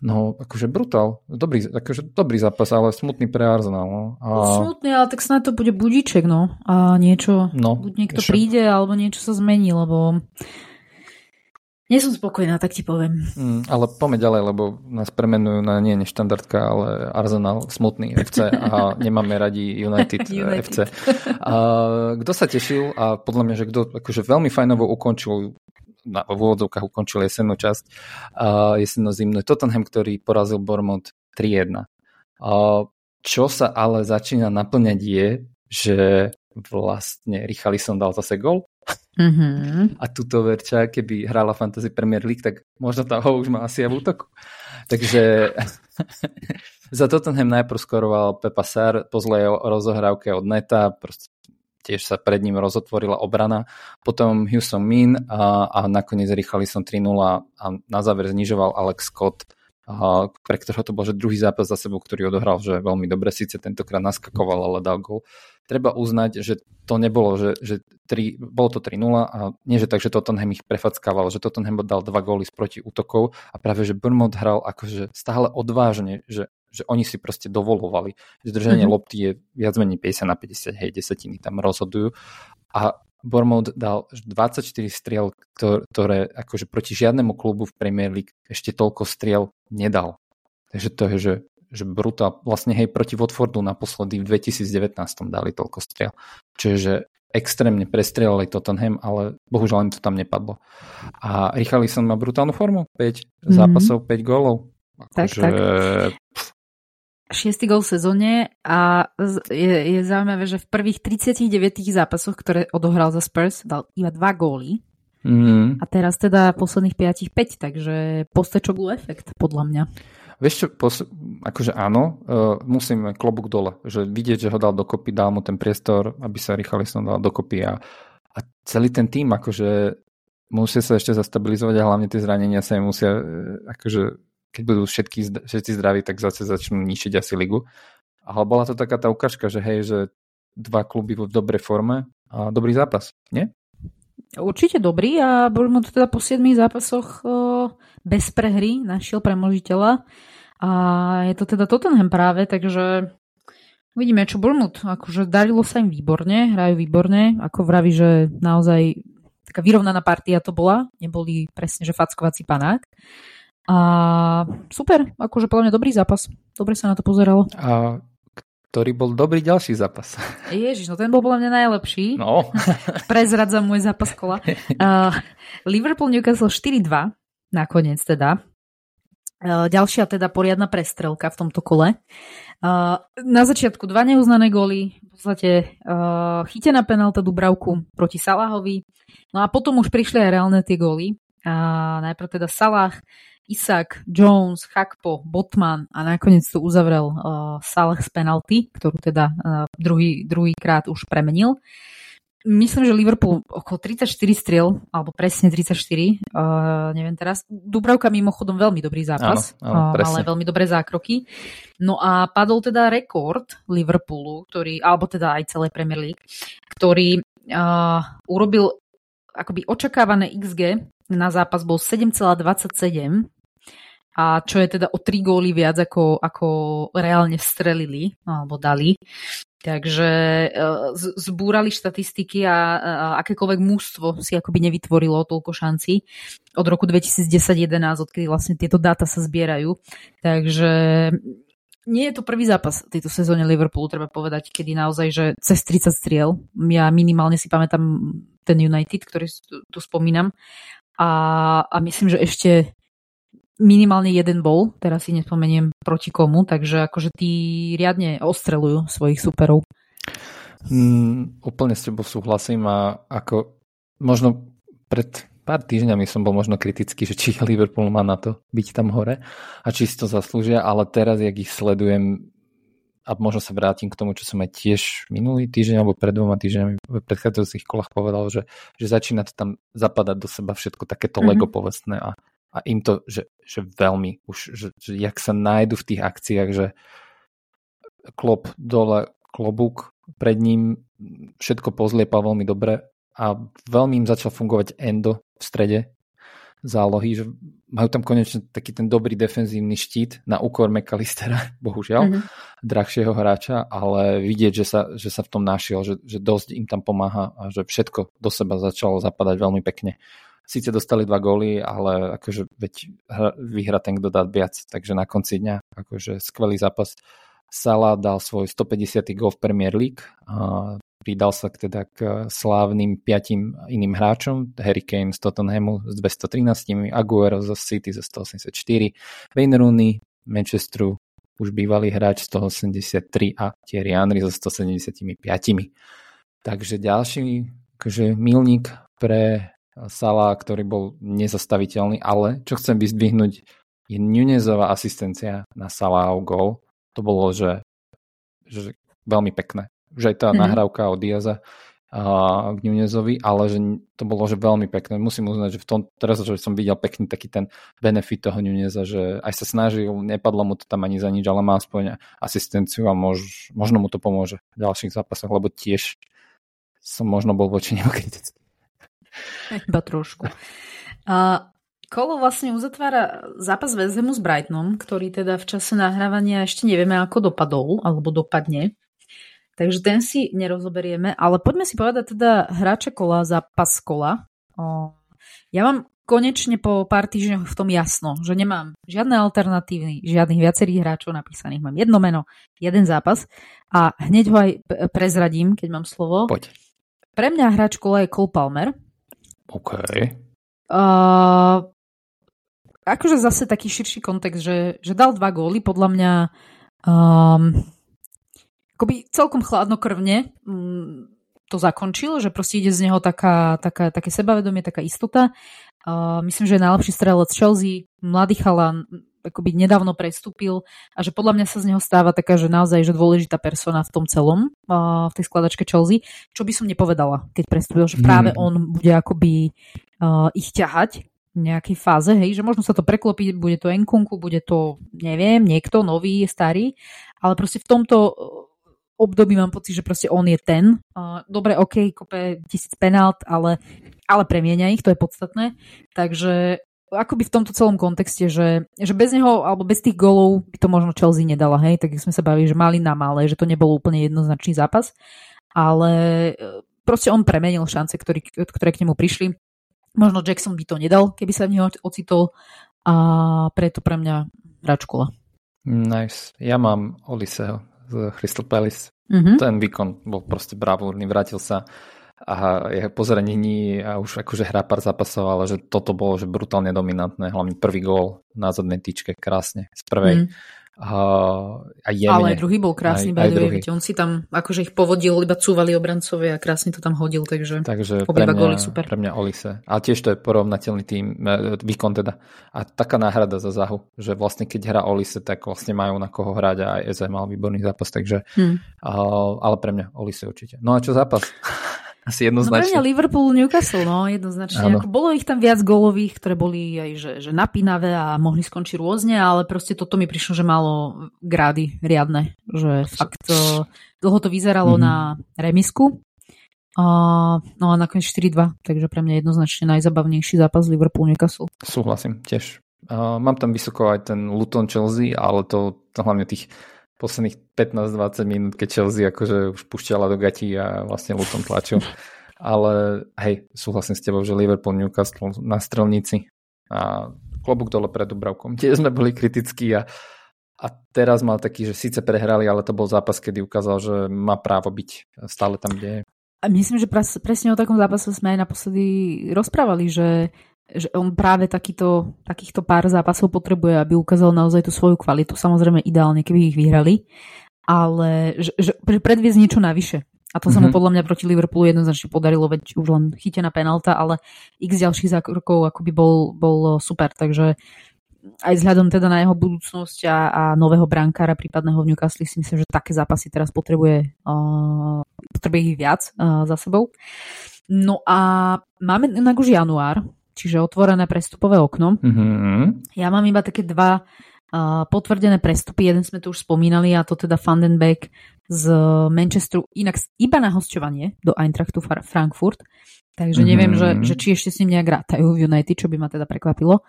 No, akože brutál. Dobrý, akože dobrý zápas, ale smutný pre Arsenal. No. A... Smutný, ale tak snad to bude budíček, no. A niečo, no, buď niekto ešte... príde, alebo niečo sa zmení, lebo nie som spokojná, tak ti poviem. Mm, ale poďme ďalej, lebo nás premenujú na nie neštandardka, ale Arsenal, smutný FC a nemáme radi United, United. FC. A, kto sa tešil a podľa mňa, že kto akože veľmi fajnovo ukončil na, v úvodzovkách ukončil jesennú časť, uh, jesenno-zimnú Tottenham, ktorý porazil Bournemouth 3-1. Uh, čo sa ale začína naplňať je, že vlastne Richarlison dal zase gol Mm-hmm. A tuto Verča, keby hrala Fantasy Premier League, tak možno tá ho už má asi aj v útoku. Takže za Tottenham najprv skoroval Pepa Sar po zlej rozohrávke od Neta, proste tiež sa pred ním rozotvorila obrana. Potom Houston Min a, a nakoniec rýchali som 3-0 a na záver znižoval Alex Scott pre ktorého to bol že druhý zápas za sebou, ktorý odohral, že veľmi dobre, síce tentokrát naskakoval, ale dal gol. Treba uznať, že to nebolo, že, že 3, bolo to 3-0 a nie, že tak, že Tottenham ich prefackával, že Tottenham dal dva góly z proti útokov a práve, že Bournemouth hral akože stále odvážne, že, že oni si proste dovolovali. Zdržanie mm-hmm. lopty je viac menej 50 na 50, hej, desetiny tam rozhodujú a Bournemouth dal 24 striel, ktoré akože proti žiadnemu klubu v Premier League ešte toľko striel nedal. Takže to je, že, že brutál. Vlastne hej, proti Watfordu naposledy v 2019 dali toľko striel. Čiže extrémne prestrelali Tottenham, ale bohužiaľ im to tam nepadlo. A Richarlison má brutálnu formu. 5 mm-hmm. zápasov, 5 gólov. Tak, akože, tak šiestý gol v sezóne a je, je zaujímavé, že v prvých 39 zápasoch, ktoré odohral za Spurs, dal iba dva góly. Mm. A teraz teda posledných 5 5, takže postečoglu efekt, podľa mňa. Vieš čo, pos- akože áno, uh, musím klobúk dole, že vidieť, že ho dal dokopy, dal mu ten priestor, aby sa Richarlison dal dokopy a, a celý ten tým akože musia sa ešte zastabilizovať a hlavne tie zranenia sa im musia uh, akože keď budú všetky, všetci zdraví, tak zase začnú ničiť asi ligu. Ale bola to taká tá ukážka, že hej, že dva kluby v dobrej forme a dobrý zápas, nie? Určite dobrý a Bournemouth teda po 7 zápasoch bez prehry našiel premožiteľa a je to teda Tottenham práve, takže uvidíme, čo Bournemouth. Akože darilo sa im výborne, hrajú výborne, ako vraví, že naozaj taká vyrovnaná partia to bola, neboli presne, že fackovací panák. A super, akože podľa mňa dobrý zápas. Dobre sa na to pozeralo. A ktorý bol dobrý ďalší zápas. Ježiš, no ten bol podľa mňa najlepší. No. Prezradzam môj zápas kola. Uh, Liverpool Newcastle 4-2, nakoniec teda. Uh, ďalšia teda poriadna prestrelka v tomto kole. Uh, na začiatku dva neuznané góly, v podstate uh, chytená penálta Dubravku proti Salahovi. No a potom už prišli aj reálne tie góly. Uh, najprv teda Salah Isak, Jones, Hakpo, Botman a nakoniec to uzavrel uh, Salah z penalty, ktorú teda uh, druhý, druhý krát už premenil. Myslím, že Liverpool okolo 34 striel, alebo presne 34, uh, neviem teraz. Dubravka mimochodom veľmi dobrý zápas, áno, áno, uh, ale veľmi dobré zákroky. No a padol teda rekord Liverpoolu, ktorý, alebo teda aj celej Premier League, ktorý uh, urobil akoby očakávané XG na zápas bol 7,27 a čo je teda o 3 góly viac ako, ako reálne strelili alebo dali. Takže e, zbúrali štatistiky a, akékoľvek mústvo si akoby nevytvorilo toľko šancí od roku 2010-11, odkedy vlastne tieto dáta sa zbierajú. Takže nie je to prvý zápas tejto sezóne Liverpoolu, treba povedať, kedy naozaj, že cez 30 striel, ja minimálne si pamätám ten United, ktorý tu spomínam, a, a myslím, že ešte minimálne jeden bol, teraz si nespomeniem proti komu, takže akože tí riadne ostrelujú svojich superov. Mm, úplne s tebou súhlasím a ako možno pred pár týždňami som bol možno kritický, že či Liverpool má na to byť tam hore a či si to zaslúžia, ale teraz, jak ich sledujem, a možno sa vrátim k tomu, čo som aj tiež minulý týždeň alebo pred dvoma týždňami v predchádzajúcich kolách povedal, že, že začína to tam zapadať do seba všetko takéto mm-hmm. Lego povestné a, a im to, že, že veľmi už, že, že jak sa nájdu v tých akciách, že klop dole, klobúk pred ním, všetko pozliepa veľmi dobre a veľmi im začal fungovať endo v strede zálohy, že majú tam konečne taký ten dobrý defenzívny štít na úkor McAllistera, bohužiaľ, mm-hmm. drahšieho hráča, ale vidieť, že sa, že sa v tom našiel, že, že dosť im tam pomáha a že všetko do seba začalo zapadať veľmi pekne. Síce dostali dva góly, ale akože veď vyhra ten, kto dá viac, takže na konci dňa akože skvelý zápas. Salah dal svoj 150. gól v Premier League, a Pridal sa teda k slávnym piatim iným hráčom, Harry Kane z Tottenhamu s 213, Aguero zo City zo 184, Wayne Rooney, Manchesteru už bývalý hráč 183 a Thierry Henry so 175. Takže ďalší akože milník pre Sala, ktorý bol nezastaviteľný, ale čo chcem vyzdvihnúť je Nunezová asistencia na Salahov gol. To bolo, že, že veľmi pekné že aj tá mm-hmm. nahrávka od Diaza uh, k Nunezovi, ale že to bolo že veľmi pekné. Musím uznať, že v tom, teraz že som videl pekný taký ten benefit toho Nuneza, že aj sa snažil, nepadlo mu to tam ani za nič, ale má aspoň asistenciu a mož, možno mu to pomôže v ďalších zápasoch, lebo tiež som možno bol voči nemu kritický. Iba trošku. A kolo vlastne uzatvára zápas Hamu s Brightonom, ktorý teda v čase nahrávania ešte nevieme, ako dopadol, alebo dopadne. Takže ten si nerozoberieme, ale poďme si povedať teda hráče kola, zápas kola. O, ja mám konečne po pár týždňoch v tom jasno, že nemám žiadne alternatívy, žiadnych viacerých hráčov napísaných. Mám jedno meno, jeden zápas a hneď ho aj prezradím, keď mám slovo. Poď. Pre mňa hráč kola je Cole Palmer. OK. Uh, akože zase taký širší kontext, že, že dal dva góly, podľa mňa um, akoby celkom chladnokrvne um, to zakončil, že proste ide z neho taká, taká, také sebavedomie, taká istota. Uh, myslím, že je najlepší strelec Chelsea, mladý chalan, akoby nedávno prestúpil a že podľa mňa sa z neho stáva taká, že naozaj že dôležitá persona v tom celom, uh, v tej skladačke Chelsea, čo by som nepovedala, keď prestúpil, že práve mm. on bude akoby uh, ich ťahať v nejakej fáze, hej, že možno sa to preklopí, bude to Enkunku, bude to, neviem, niekto nový, starý, ale proste v tomto období mám pocit, že proste on je ten. Dobre, OK, kope tisíc penalt, ale, ale premienia ich, to je podstatné. Takže akoby v tomto celom kontexte, že, že bez neho, alebo bez tých golov by to možno Chelsea nedala, hej, tak sme sa bavili, že mali na malé, že to nebol úplne jednoznačný zápas, ale e, proste on premenil šance, ktorý, ktoré k nemu prišli. Možno Jackson by to nedal, keby sa v neho ocitol a preto pre mňa Račkula. Nice. Ja mám Oliseho z Crystal Palace. Mm-hmm. Ten výkon bol proste bravúrny, vrátil sa a po zranení a už akože hrá pár zápasov, ale že toto bolo že brutálne dominantné, hlavne prvý gól na zadnej tyčke krásne z prvej. Mm. Uh, a jemne, Ale druhý bol krásny, aj, aj druhý. on si tam akože ich povodil, iba cúvali obrancovia a krásne to tam hodil, takže, takže pre mňa, góly, super. pre mňa Olise. A tiež to je porovnateľný tým, e, výkon teda. A taká náhrada za záhu, že vlastne keď hrá Olise, tak vlastne majú na koho hrať a aj Eze mal výborný zápas, takže hmm. ale pre mňa Olise určite. No a čo zápas? Asi jednoznačne. No pre mňa Liverpool, Newcastle, no jednoznačne. Ako bolo ich tam viac golových, ktoré boli aj že, že napínavé a mohli skončiť rôzne, ale proste toto mi prišlo, že malo grády riadne. Že fakt to, dlho to vyzeralo mm-hmm. na remisku. A, no a nakoniec 4-2, takže pre mňa jednoznačne najzabavnejší zápas Liverpool-Newcastle. Súhlasím, tiež. Uh, mám tam vysoko aj ten Luton Chelsea, ale to, to hlavne tých posledných 15-20 minút, keď Chelsea akože už pušťala do gatí a vlastne Luton tlačil. Ale hej, súhlasím s tebou, že Liverpool Newcastle na strelnici a klobúk dole pred Dubravkom. Tiež sme boli kritickí a, a teraz mal taký, že síce prehrali, ale to bol zápas, kedy ukázal, že má právo byť stále tam, kde je. A myslím, že presne o takom zápase sme aj naposledy rozprávali, že že on práve takýto, takýchto pár zápasov potrebuje, aby ukázal naozaj tú svoju kvalitu. Samozrejme ideálne, keby ich vyhrali, ale že, že predviesť niečo navyše. A to mm-hmm. sa mu mhm. podľa mňa proti Liverpoolu jednoznačne podarilo, veď už len chytená penalta, ale x ďalších zákrokov akoby bol, bol super, takže aj vzhľadom teda na jeho budúcnosť a, a nového brankára prípadného v Newcastle si myslím, že také zápasy teraz potrebuje, uh, potrebuje ich viac uh, za sebou. No a máme inak už január, čiže otvorené prestupové okno. Mm-hmm. Ja mám iba také dva uh, potvrdené prestupy. Jeden sme tu už spomínali a to teda Vandenbeck z Manchesteru, inak iba na hostovanie do Eintrachtu Frankfurt. Takže neviem, mm-hmm. že, že či ešte s ním nejak rátajú v United, čo by ma teda prekvapilo.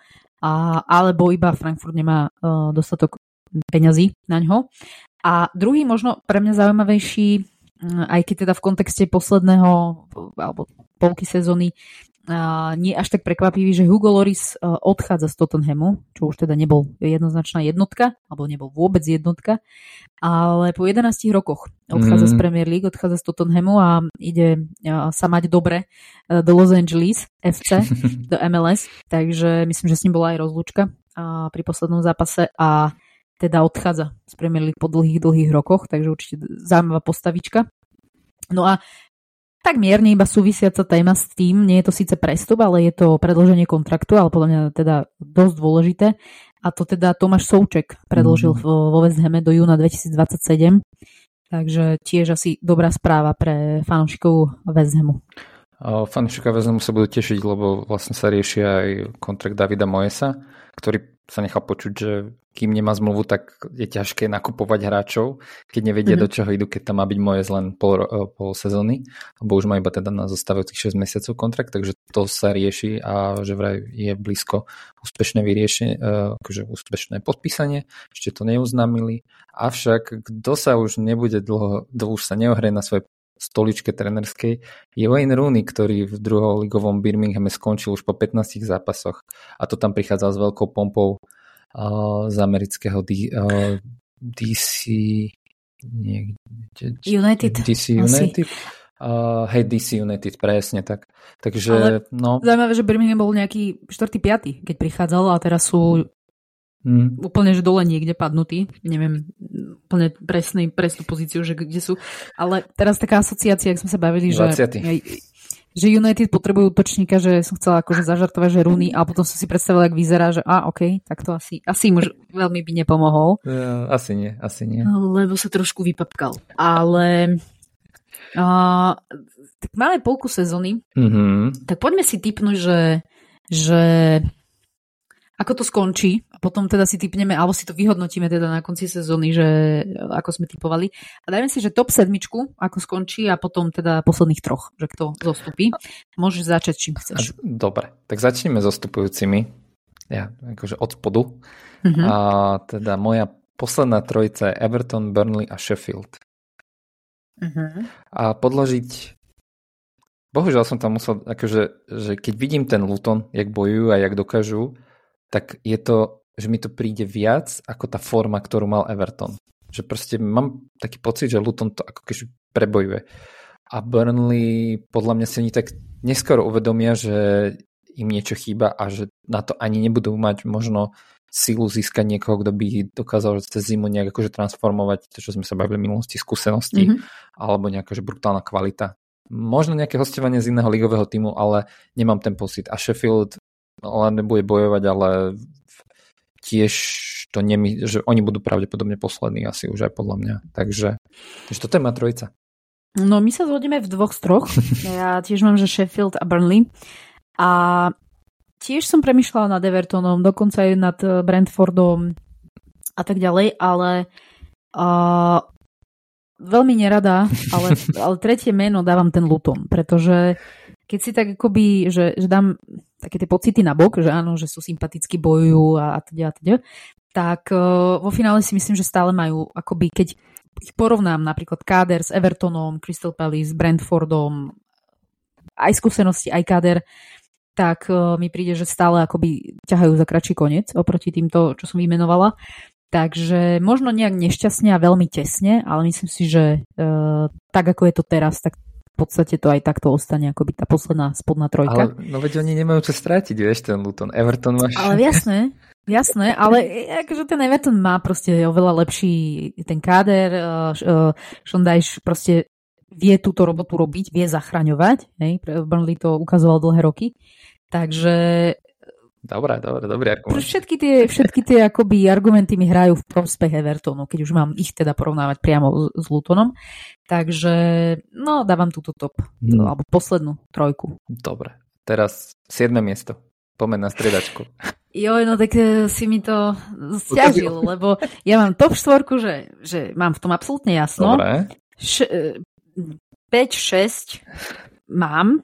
A, alebo iba Frankfurt nemá uh, dostatok peňazí na ňo. A druhý možno pre mňa zaujímavejší, aj keď teda v kontexte posledného alebo polky sezóny nie až tak prekvapivý, že Hugo Loris odchádza z Tottenhamu, čo už teda nebol jednoznačná jednotka, alebo nebol vôbec jednotka, ale po 11 rokoch odchádza mm. z Premier League, odchádza z Tottenhamu a ide sa mať dobre e, do Los Angeles FC, do MLS, takže myslím, že s ním bola aj rozlúčka pri poslednom zápase a teda odchádza z Premier League po dlhých, dlhých rokoch, takže určite zaujímavá postavička. No a tak mierne iba súvisiaca téma s tým, nie je to síce prestup, ale je to predloženie kontraktu, ale podľa mňa teda dosť dôležité. A to teda Tomáš Souček predložil mm. vo West Hame do júna 2027. Takže tiež asi dobrá správa pre fanúšikov West Hamu. Fanúšika West Hamu sa budú tešiť, lebo vlastne sa rieši aj kontrakt Davida Moesa, ktorý sa nechal počuť, že kým nemá zmluvu, tak je ťažké nakupovať hráčov, keď nevedia, mm-hmm. do čoho idú, keď tam má byť moje len pol, e, pol sezóny, lebo už má iba teda na zostávajúcich 6 mesiacov kontrakt, takže to sa rieši a že vraj je blízko úspešné vyriešenie, akože úspešné podpísanie, ešte to neuznámili, avšak kto sa už nebude dlho, dlho už sa neohrie na svojej stoličke trenerskej je Wayne Rooney, ktorý v druholigovom Birminghame skončil už po 15 zápasoch. A to tam prichádzal s veľkou pompou z amerického D, uh, DC niekde, United. DC United. Uh, hej, DC United, presne tak. Takže, Ale no... Zaujímavé, že Birmingham bol nejaký 4. 5. keď prichádzal a teraz sú hmm. úplne, že dole niekde padnutí. Neviem úplne presný, presnú pozíciu, že kde sú. Ale teraz taká asociácia, ak sme sa bavili, 20. že že United potrebujú útočníka, že som chcela akože zažartovať, že Rooney a potom som si predstavila, ak vyzerá, že a OK, tak to asi, asi im už veľmi by nepomohol. Ja, asi nie, asi nie. Lebo sa trošku vypapkal. Ale uh, tak máme polku sezóny, mm-hmm. tak poďme si typnúť, že, že ako to skončí a potom teda si typneme, alebo si to vyhodnotíme teda na konci sezóny, že ako sme typovali. A dajme si, že top sedmičku, ako skončí a potom teda posledných troch, že kto zostupí. Môžeš začať, čím chceš. Dobre, tak začneme zostupujúcimi. Ja, akože od spodu. Uh-huh. A teda moja posledná trojica je Everton, Burnley a Sheffield. Uh-huh. A podložiť Bohužiaľ som tam musel, akože, že keď vidím ten Luton, jak bojujú a jak dokážu, tak je to, že mi to príde viac ako tá forma, ktorú mal Everton. Že proste mám taký pocit, že Luton to ako keď prebojuje. A Burnley podľa mňa si oni tak neskoro uvedomia, že im niečo chýba a že na to ani nebudú mať možno silu získať niekoho, kto by dokázal cez zimu nejak akože transformovať to, čo sme sa bavili v minulosti, skúsenosti mm-hmm. alebo nejaká že brutálna kvalita. Možno nejaké hostovanie z iného ligového týmu, ale nemám ten pocit. A Sheffield len nebude bojovať, ale tiež to nemy, že oni budú pravdepodobne poslední asi už aj podľa mňa. Takže, takže toto je má trojica. No my sa zhodneme v dvoch z troch. Ja tiež mám, že Sheffield a Burnley. A tiež som premyšľala nad Evertonom, dokonca aj nad eh, Brentfordom a tak ďalej, ale uh, veľmi nerada, ale, ale tretie meno dávam ten Luton, pretože keď si tak akoby, že, že dám také tie pocity na bok, že áno, že sú sympaticky bojujú a, a teda, a teda, tak uh, vo finále si myslím, že stále majú, akoby keď ich porovnám napríklad Káder s Evertonom, Crystal Palace, Brentfordom, aj skúsenosti, aj Káder, tak uh, mi príde, že stále akoby ťahajú za kratší koniec oproti týmto, čo som vymenovala. Takže možno nejak nešťastne a veľmi tesne, ale myslím si, že uh, tak ako je to teraz, tak v podstate to aj takto ostane, ako by tá posledná spodná trojka. Ale, no veď oni nemajú čo strátiť, vieš, ten Luton. Everton máš... Ale jasné, jasné, ale akože ten Everton má proste oveľa lepší ten káder, uh, Šondajš proste vie túto robotu robiť, vie zachraňovať, hej, Burnley to ukazoval dlhé roky, takže Dobre, dobre, dobrý argument. Všetky tie, všetky tie akoby argumenty mi hrajú v prospech Evertonu, keď už mám ich teda porovnávať priamo s, Lutonom. Takže, no, dávam túto top, hmm. alebo poslednú trojku. Dobre, teraz 7. miesto. Poďme na stredačku. Jo, no tak e, si mi to stiažil, lebo ja mám top štvorku, že, že mám v tom absolútne jasno. Dobre. Š- 5, e, 6 mám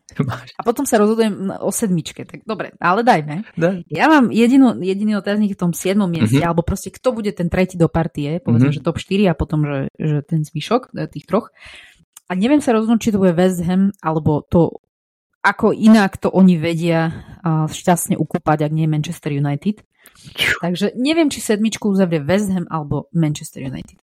a potom sa rozhodujem o sedmičke. Tak dobre, ale dajme. Daj. Ja mám jedinú, jediný otáznik v tom siedmom mieste, mm-hmm. alebo proste kto bude ten tretí do partie, povedzme, mm-hmm. že top 4 a potom, že, že ten zvyšok e, tých troch. A neviem sa rozhodnúť, či to bude West Ham, alebo to, ako inak to oni vedia šťastne ukúpať, ak nie Manchester United. Takže neviem, či sedmičku uzavrie West Ham alebo Manchester United.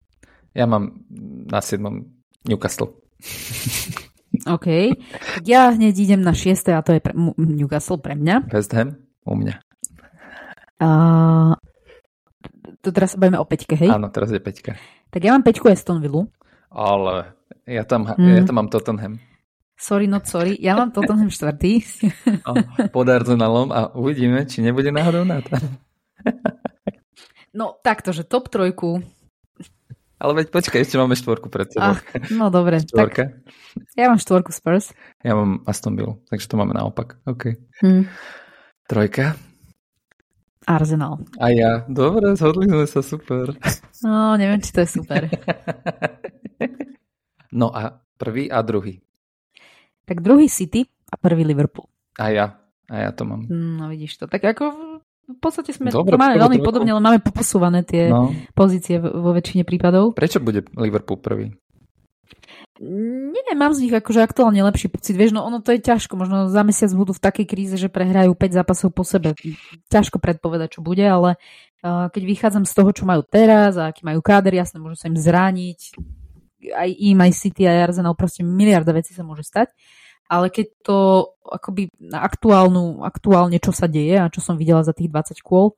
Ja mám na siedmom Newcastle. OK. Ja hneď idem na šieste a to je pre, Newcastle pre mňa. West Ham u mňa. Uh, to teraz sa bavíme o peťke, hej? Áno, teraz je peťka. Tak ja mám peťku Aston Villa. Ale ja tam, mm. ja tam mám Tottenham. Sorry, not sorry. Ja mám Tottenham štvrtý. pod Arsenalom a uvidíme, či nebude náhodou na to. no takto, že top trojku Ale veď počkaj, ešte máme štvorku pred sebou. Ach, no dobre. Štvorka. Tak ja mám štvorku Spurs. Ja mám Aston Villa, takže to máme naopak. OK. Hmm. Trojka. Arsenal. A ja. Dobre, zhodli sme sa, super. No, neviem, či to je super. no a prvý a druhý. Tak druhý City a prvý Liverpool. A ja. A ja to mám. No vidíš to. Tak ako v podstate sme Dobre, to máme veľmi trojku. podobne, ale máme poposúvané tie no. pozície vo väčšine prípadov. Prečo bude Liverpool prvý? Neviem, mám z nich akože aktuálne lepší pocit. Vieš, no ono to je ťažko. Možno za mesiac budú v takej kríze, že prehrajú 5 zápasov po sebe. Ťažko predpovedať, čo bude, ale uh, keď vychádzam z toho, čo majú teraz a aký majú káder, jasne, môžu sa im zrániť. Aj im, aj City, aj Arsenal, proste miliarda vecí sa môže stať. Ale keď to akoby na aktuálnu, aktuálne, čo sa deje a čo som videla za tých 20 kôl,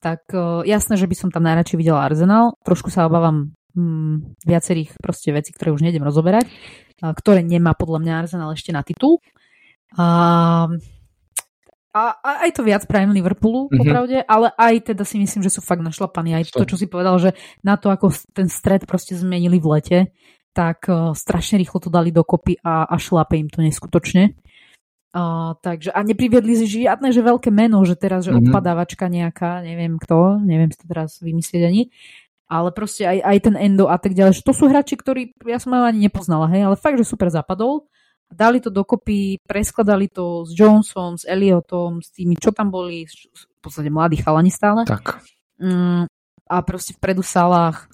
tak uh, jasné, že by som tam najradšej videla Arsenal. Trošku sa obávam mm, viacerých proste vecí, ktoré už nejdem rozoberať, a, ktoré nemá podľa mňa Arsenal ešte na titul. A, a, a aj to viac prajem Liverpoolu, mm-hmm. popravde, ale aj teda si myslím, že sú fakt našlapaní. Aj to, čo si povedal, že na to, ako ten stred proste zmenili v lete, tak uh, strašne rýchlo to dali dokopy a, a šlape im to neskutočne. Uh, takže, a nepriviedli si žiadne, že veľké meno, že teraz, že mm-hmm. odpadávačka nejaká, neviem kto, neviem si to teraz vymyslieť ani, ale proste aj, aj ten Endo a tak ďalej. Že to sú hráči, ktorí ja som ani nepoznala, hej, ale fakt, že super zapadol. Dali to dokopy, preskladali to s Johnson, s Elliotom, s tými, čo tam boli, v podstate mladí chalani stále. Tak. Mm, a proste vpredu Salah,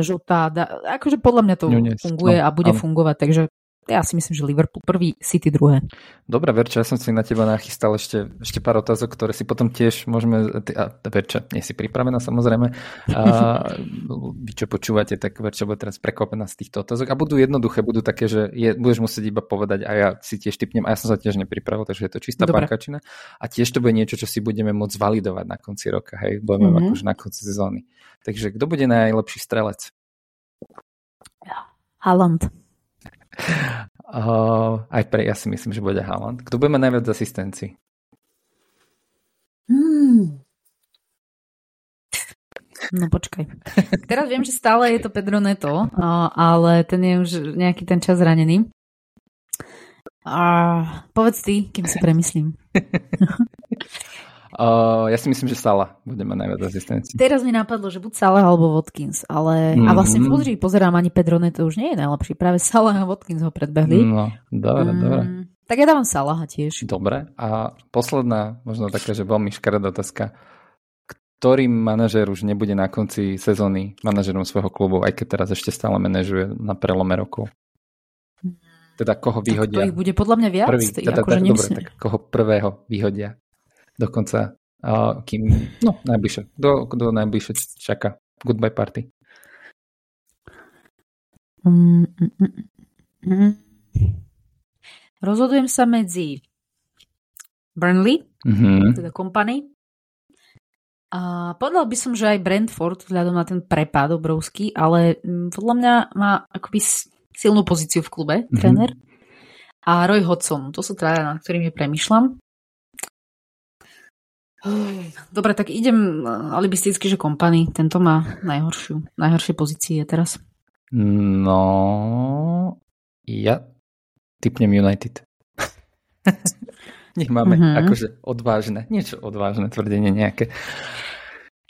žltá, akože podľa mňa to funguje no, a bude áno. fungovať, takže ja si myslím, že Liverpool prvý, City druhé. Dobre, Verča, ja som si na teba nachystal ešte, ešte pár otázok, ktoré si potom tiež môžeme... A, Verča, nie si pripravená samozrejme. A, vy čo počúvate, tak Verča bude teraz prekvapená z týchto otázok. A budú jednoduché, budú také, že je, budeš musieť iba povedať a ja si tiež typnem. A ja som sa tiež nepripravil, takže je to čistá Dobre. pankačina. A tiež to bude niečo, čo si budeme môcť validovať na konci roka. Hej, budeme mm-hmm. akože na konci sezóny. Takže kto bude najlepší strelec? Haaland. Uh, aj pre, ja si myslím, že bude Haaland. Kto bude mať najviac asistencií? Hmm. No počkaj. Teraz viem, že stále je to Pedro Neto, ale ten je už nejaký ten čas zranený. A povedz ty, kým si premyslím. Uh, ja si myslím, že Sala bude mať najviac asistencií. Teraz mi napadlo, že buď Sala alebo Watkins, ale... Mm-hmm. A vlastne v pozri, pozerám, ani Pedrone to už nie je najlepší. Práve Sala a Watkins ho predbehli. No, dobre, mm, dobre. Tak ja dávam Salaha tiež. Dobre. A posledná, možno taká, že veľmi škaredá otázka. Ktorý manažer už nebude na konci sezóny manažerom svojho klubu, aj keď teraz ešte stále manažuje na prelome rokov? Teda koho vyhodia? To ich bude podľa mňa viac. Prvý, teda, akože tak, dobre, tak koho prvého vyhodia? Dokonca uh, kým, no najbližšie, kto, kto najbližšie čaká goodbye party. Mm, mm, mm, mm. Rozhodujem sa medzi Burnley, mm-hmm. teda Company, a povedal by som, že aj Brentford, vzhľadom na ten prepad obrovský, ale podľa mňa má akoby silnú pozíciu v klube, mm-hmm. tréner. A Roy Hodson, to sú teda, nad ktorými premyšľam. Dobre, tak idem alibisticky, že kompany. Tento má najhoršiu, najhoršie pozície teraz. No, ja typnem United. Nech máme mm-hmm. akože odvážne, niečo odvážne tvrdenie nejaké.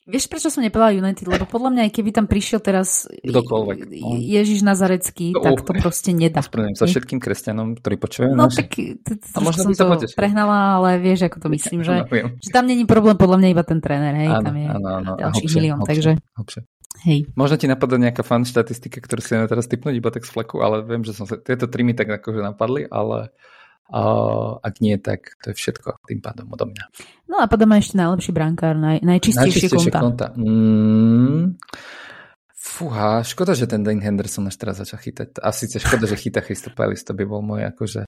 Vieš, prečo som nepovedala United? Lebo podľa mňa, aj keby tam prišiel teraz Kdokoľvek. No. Ježiš Nazarecký, no, tak to proste nedá. Ospravedlňujem sa všetkým kresťanom, ktorí počujú. No tak a možno som to prehnala, ale vieš, ako to myslím, že, že tam není problém podľa mňa iba ten tréner, hej, áno, tam je áno, áno. ďalší milión, takže... Hej. Možno ti napadá nejaká fan štatistika, ktorú si teraz typnúť iba tak z fleku, ale viem, že som sa, tieto tri mi tak akože napadli, ale ak nie, tak to je všetko tým pádom odo mňa. No a potom ešte najlepší brankár, naj, najčistejšie, najčistejšie konta. konta. Mm, fúha, škoda, že ten Dane Henderson až teraz začal chytať. A síce škoda, že chytá Christopelis, to by bol môj akože...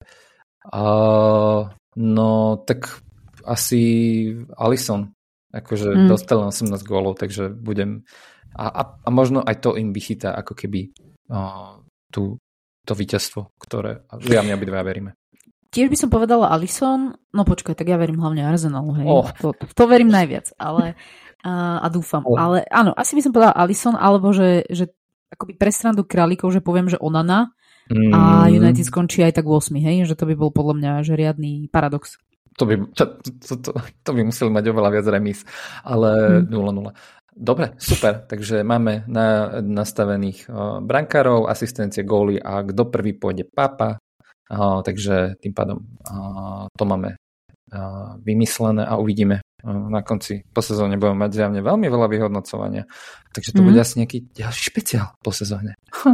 Uh, no, tak asi Alison. Akože mm. dostal 18 gólov, takže budem... A, a, a možno aj to im vychytá ako keby uh, tú, to víťazstvo, ktoré ja my obidva veríme. Tiež by som povedala Alison, no počkaj, tak ja verím hlavne Arsenalu, hej. Oh. To, to, to verím najviac, ale a, a dúfam. Oh. Ale áno, asi by som povedala Alison, alebo že, že akoby pre strandu králikov, že poviem, že Onana mm. a United skončí aj tak 8, hej? Že to by bol podľa mňa že riadný paradox. To by, to, to, to, to by museli mať oveľa viac remíz, ale mm. 0-0. Dobre, super. Takže máme na, nastavených brankárov, asistencie, góly a kto prvý pôjde papa. Uh, takže tým pádom uh, to máme uh, vymyslené a uvidíme, na konci po sezóne budeme mať zjavne veľmi veľa vyhodnocovania. Takže to mm. bude asi nejaký ďalší špeciál po sezóne.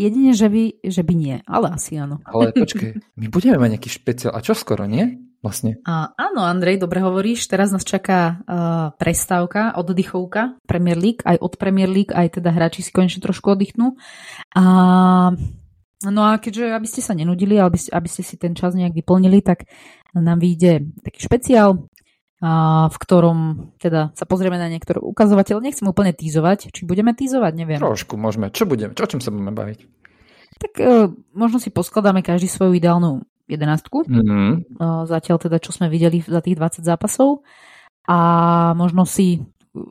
Jedine, že by, že by nie, ale asi áno. ale počkej, my budeme mať nejaký špeciál. A čo skoro, nie? Vlastne. A, áno, Andrej, dobre hovoríš. Teraz nás čaká uh, prestávka, oddychovka Premier League. Aj od Premier League, aj teda hráči si konečne trošku oddychnú. A No a keďže, aby ste sa nenudili, aby, aby ste si ten čas nejak vyplnili, tak nám vyjde taký špeciál v ktorom teda sa pozrieme na niektoré ukazovateľ. Nechcem úplne týzovať. Či budeme týzovať, neviem. Trošku môžeme. Čo budeme? Čo, o čom sa budeme baviť? Tak uh, možno si poskladáme každý svoju ideálnu jedenáctku. Mm-hmm. Uh, zatiaľ teda, čo sme videli za tých 20 zápasov. A možno si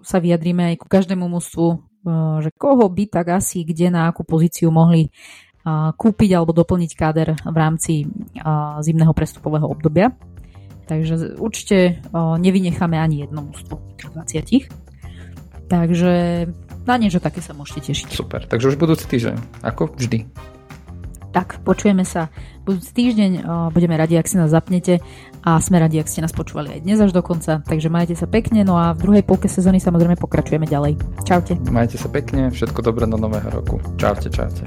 sa vyjadríme aj ku každému mústvu, uh, že koho by tak asi kde na akú pozíciu mohli kúpiť alebo doplniť káder v rámci zimného prestupového obdobia. Takže určite nevynecháme ani jedno mústvo 20. Takže na niečo také sa môžete tešiť. Super, takže už budúci týždeň, ako vždy. Tak, počujeme sa budúci týždeň, budeme radi, ak si nás zapnete a sme radi, ak ste nás počúvali aj dnes až do konca, takže majte sa pekne, no a v druhej polke sezóny samozrejme pokračujeme ďalej. Čaute. Majte sa pekne, všetko dobré do nového roku. Čaute, čaute.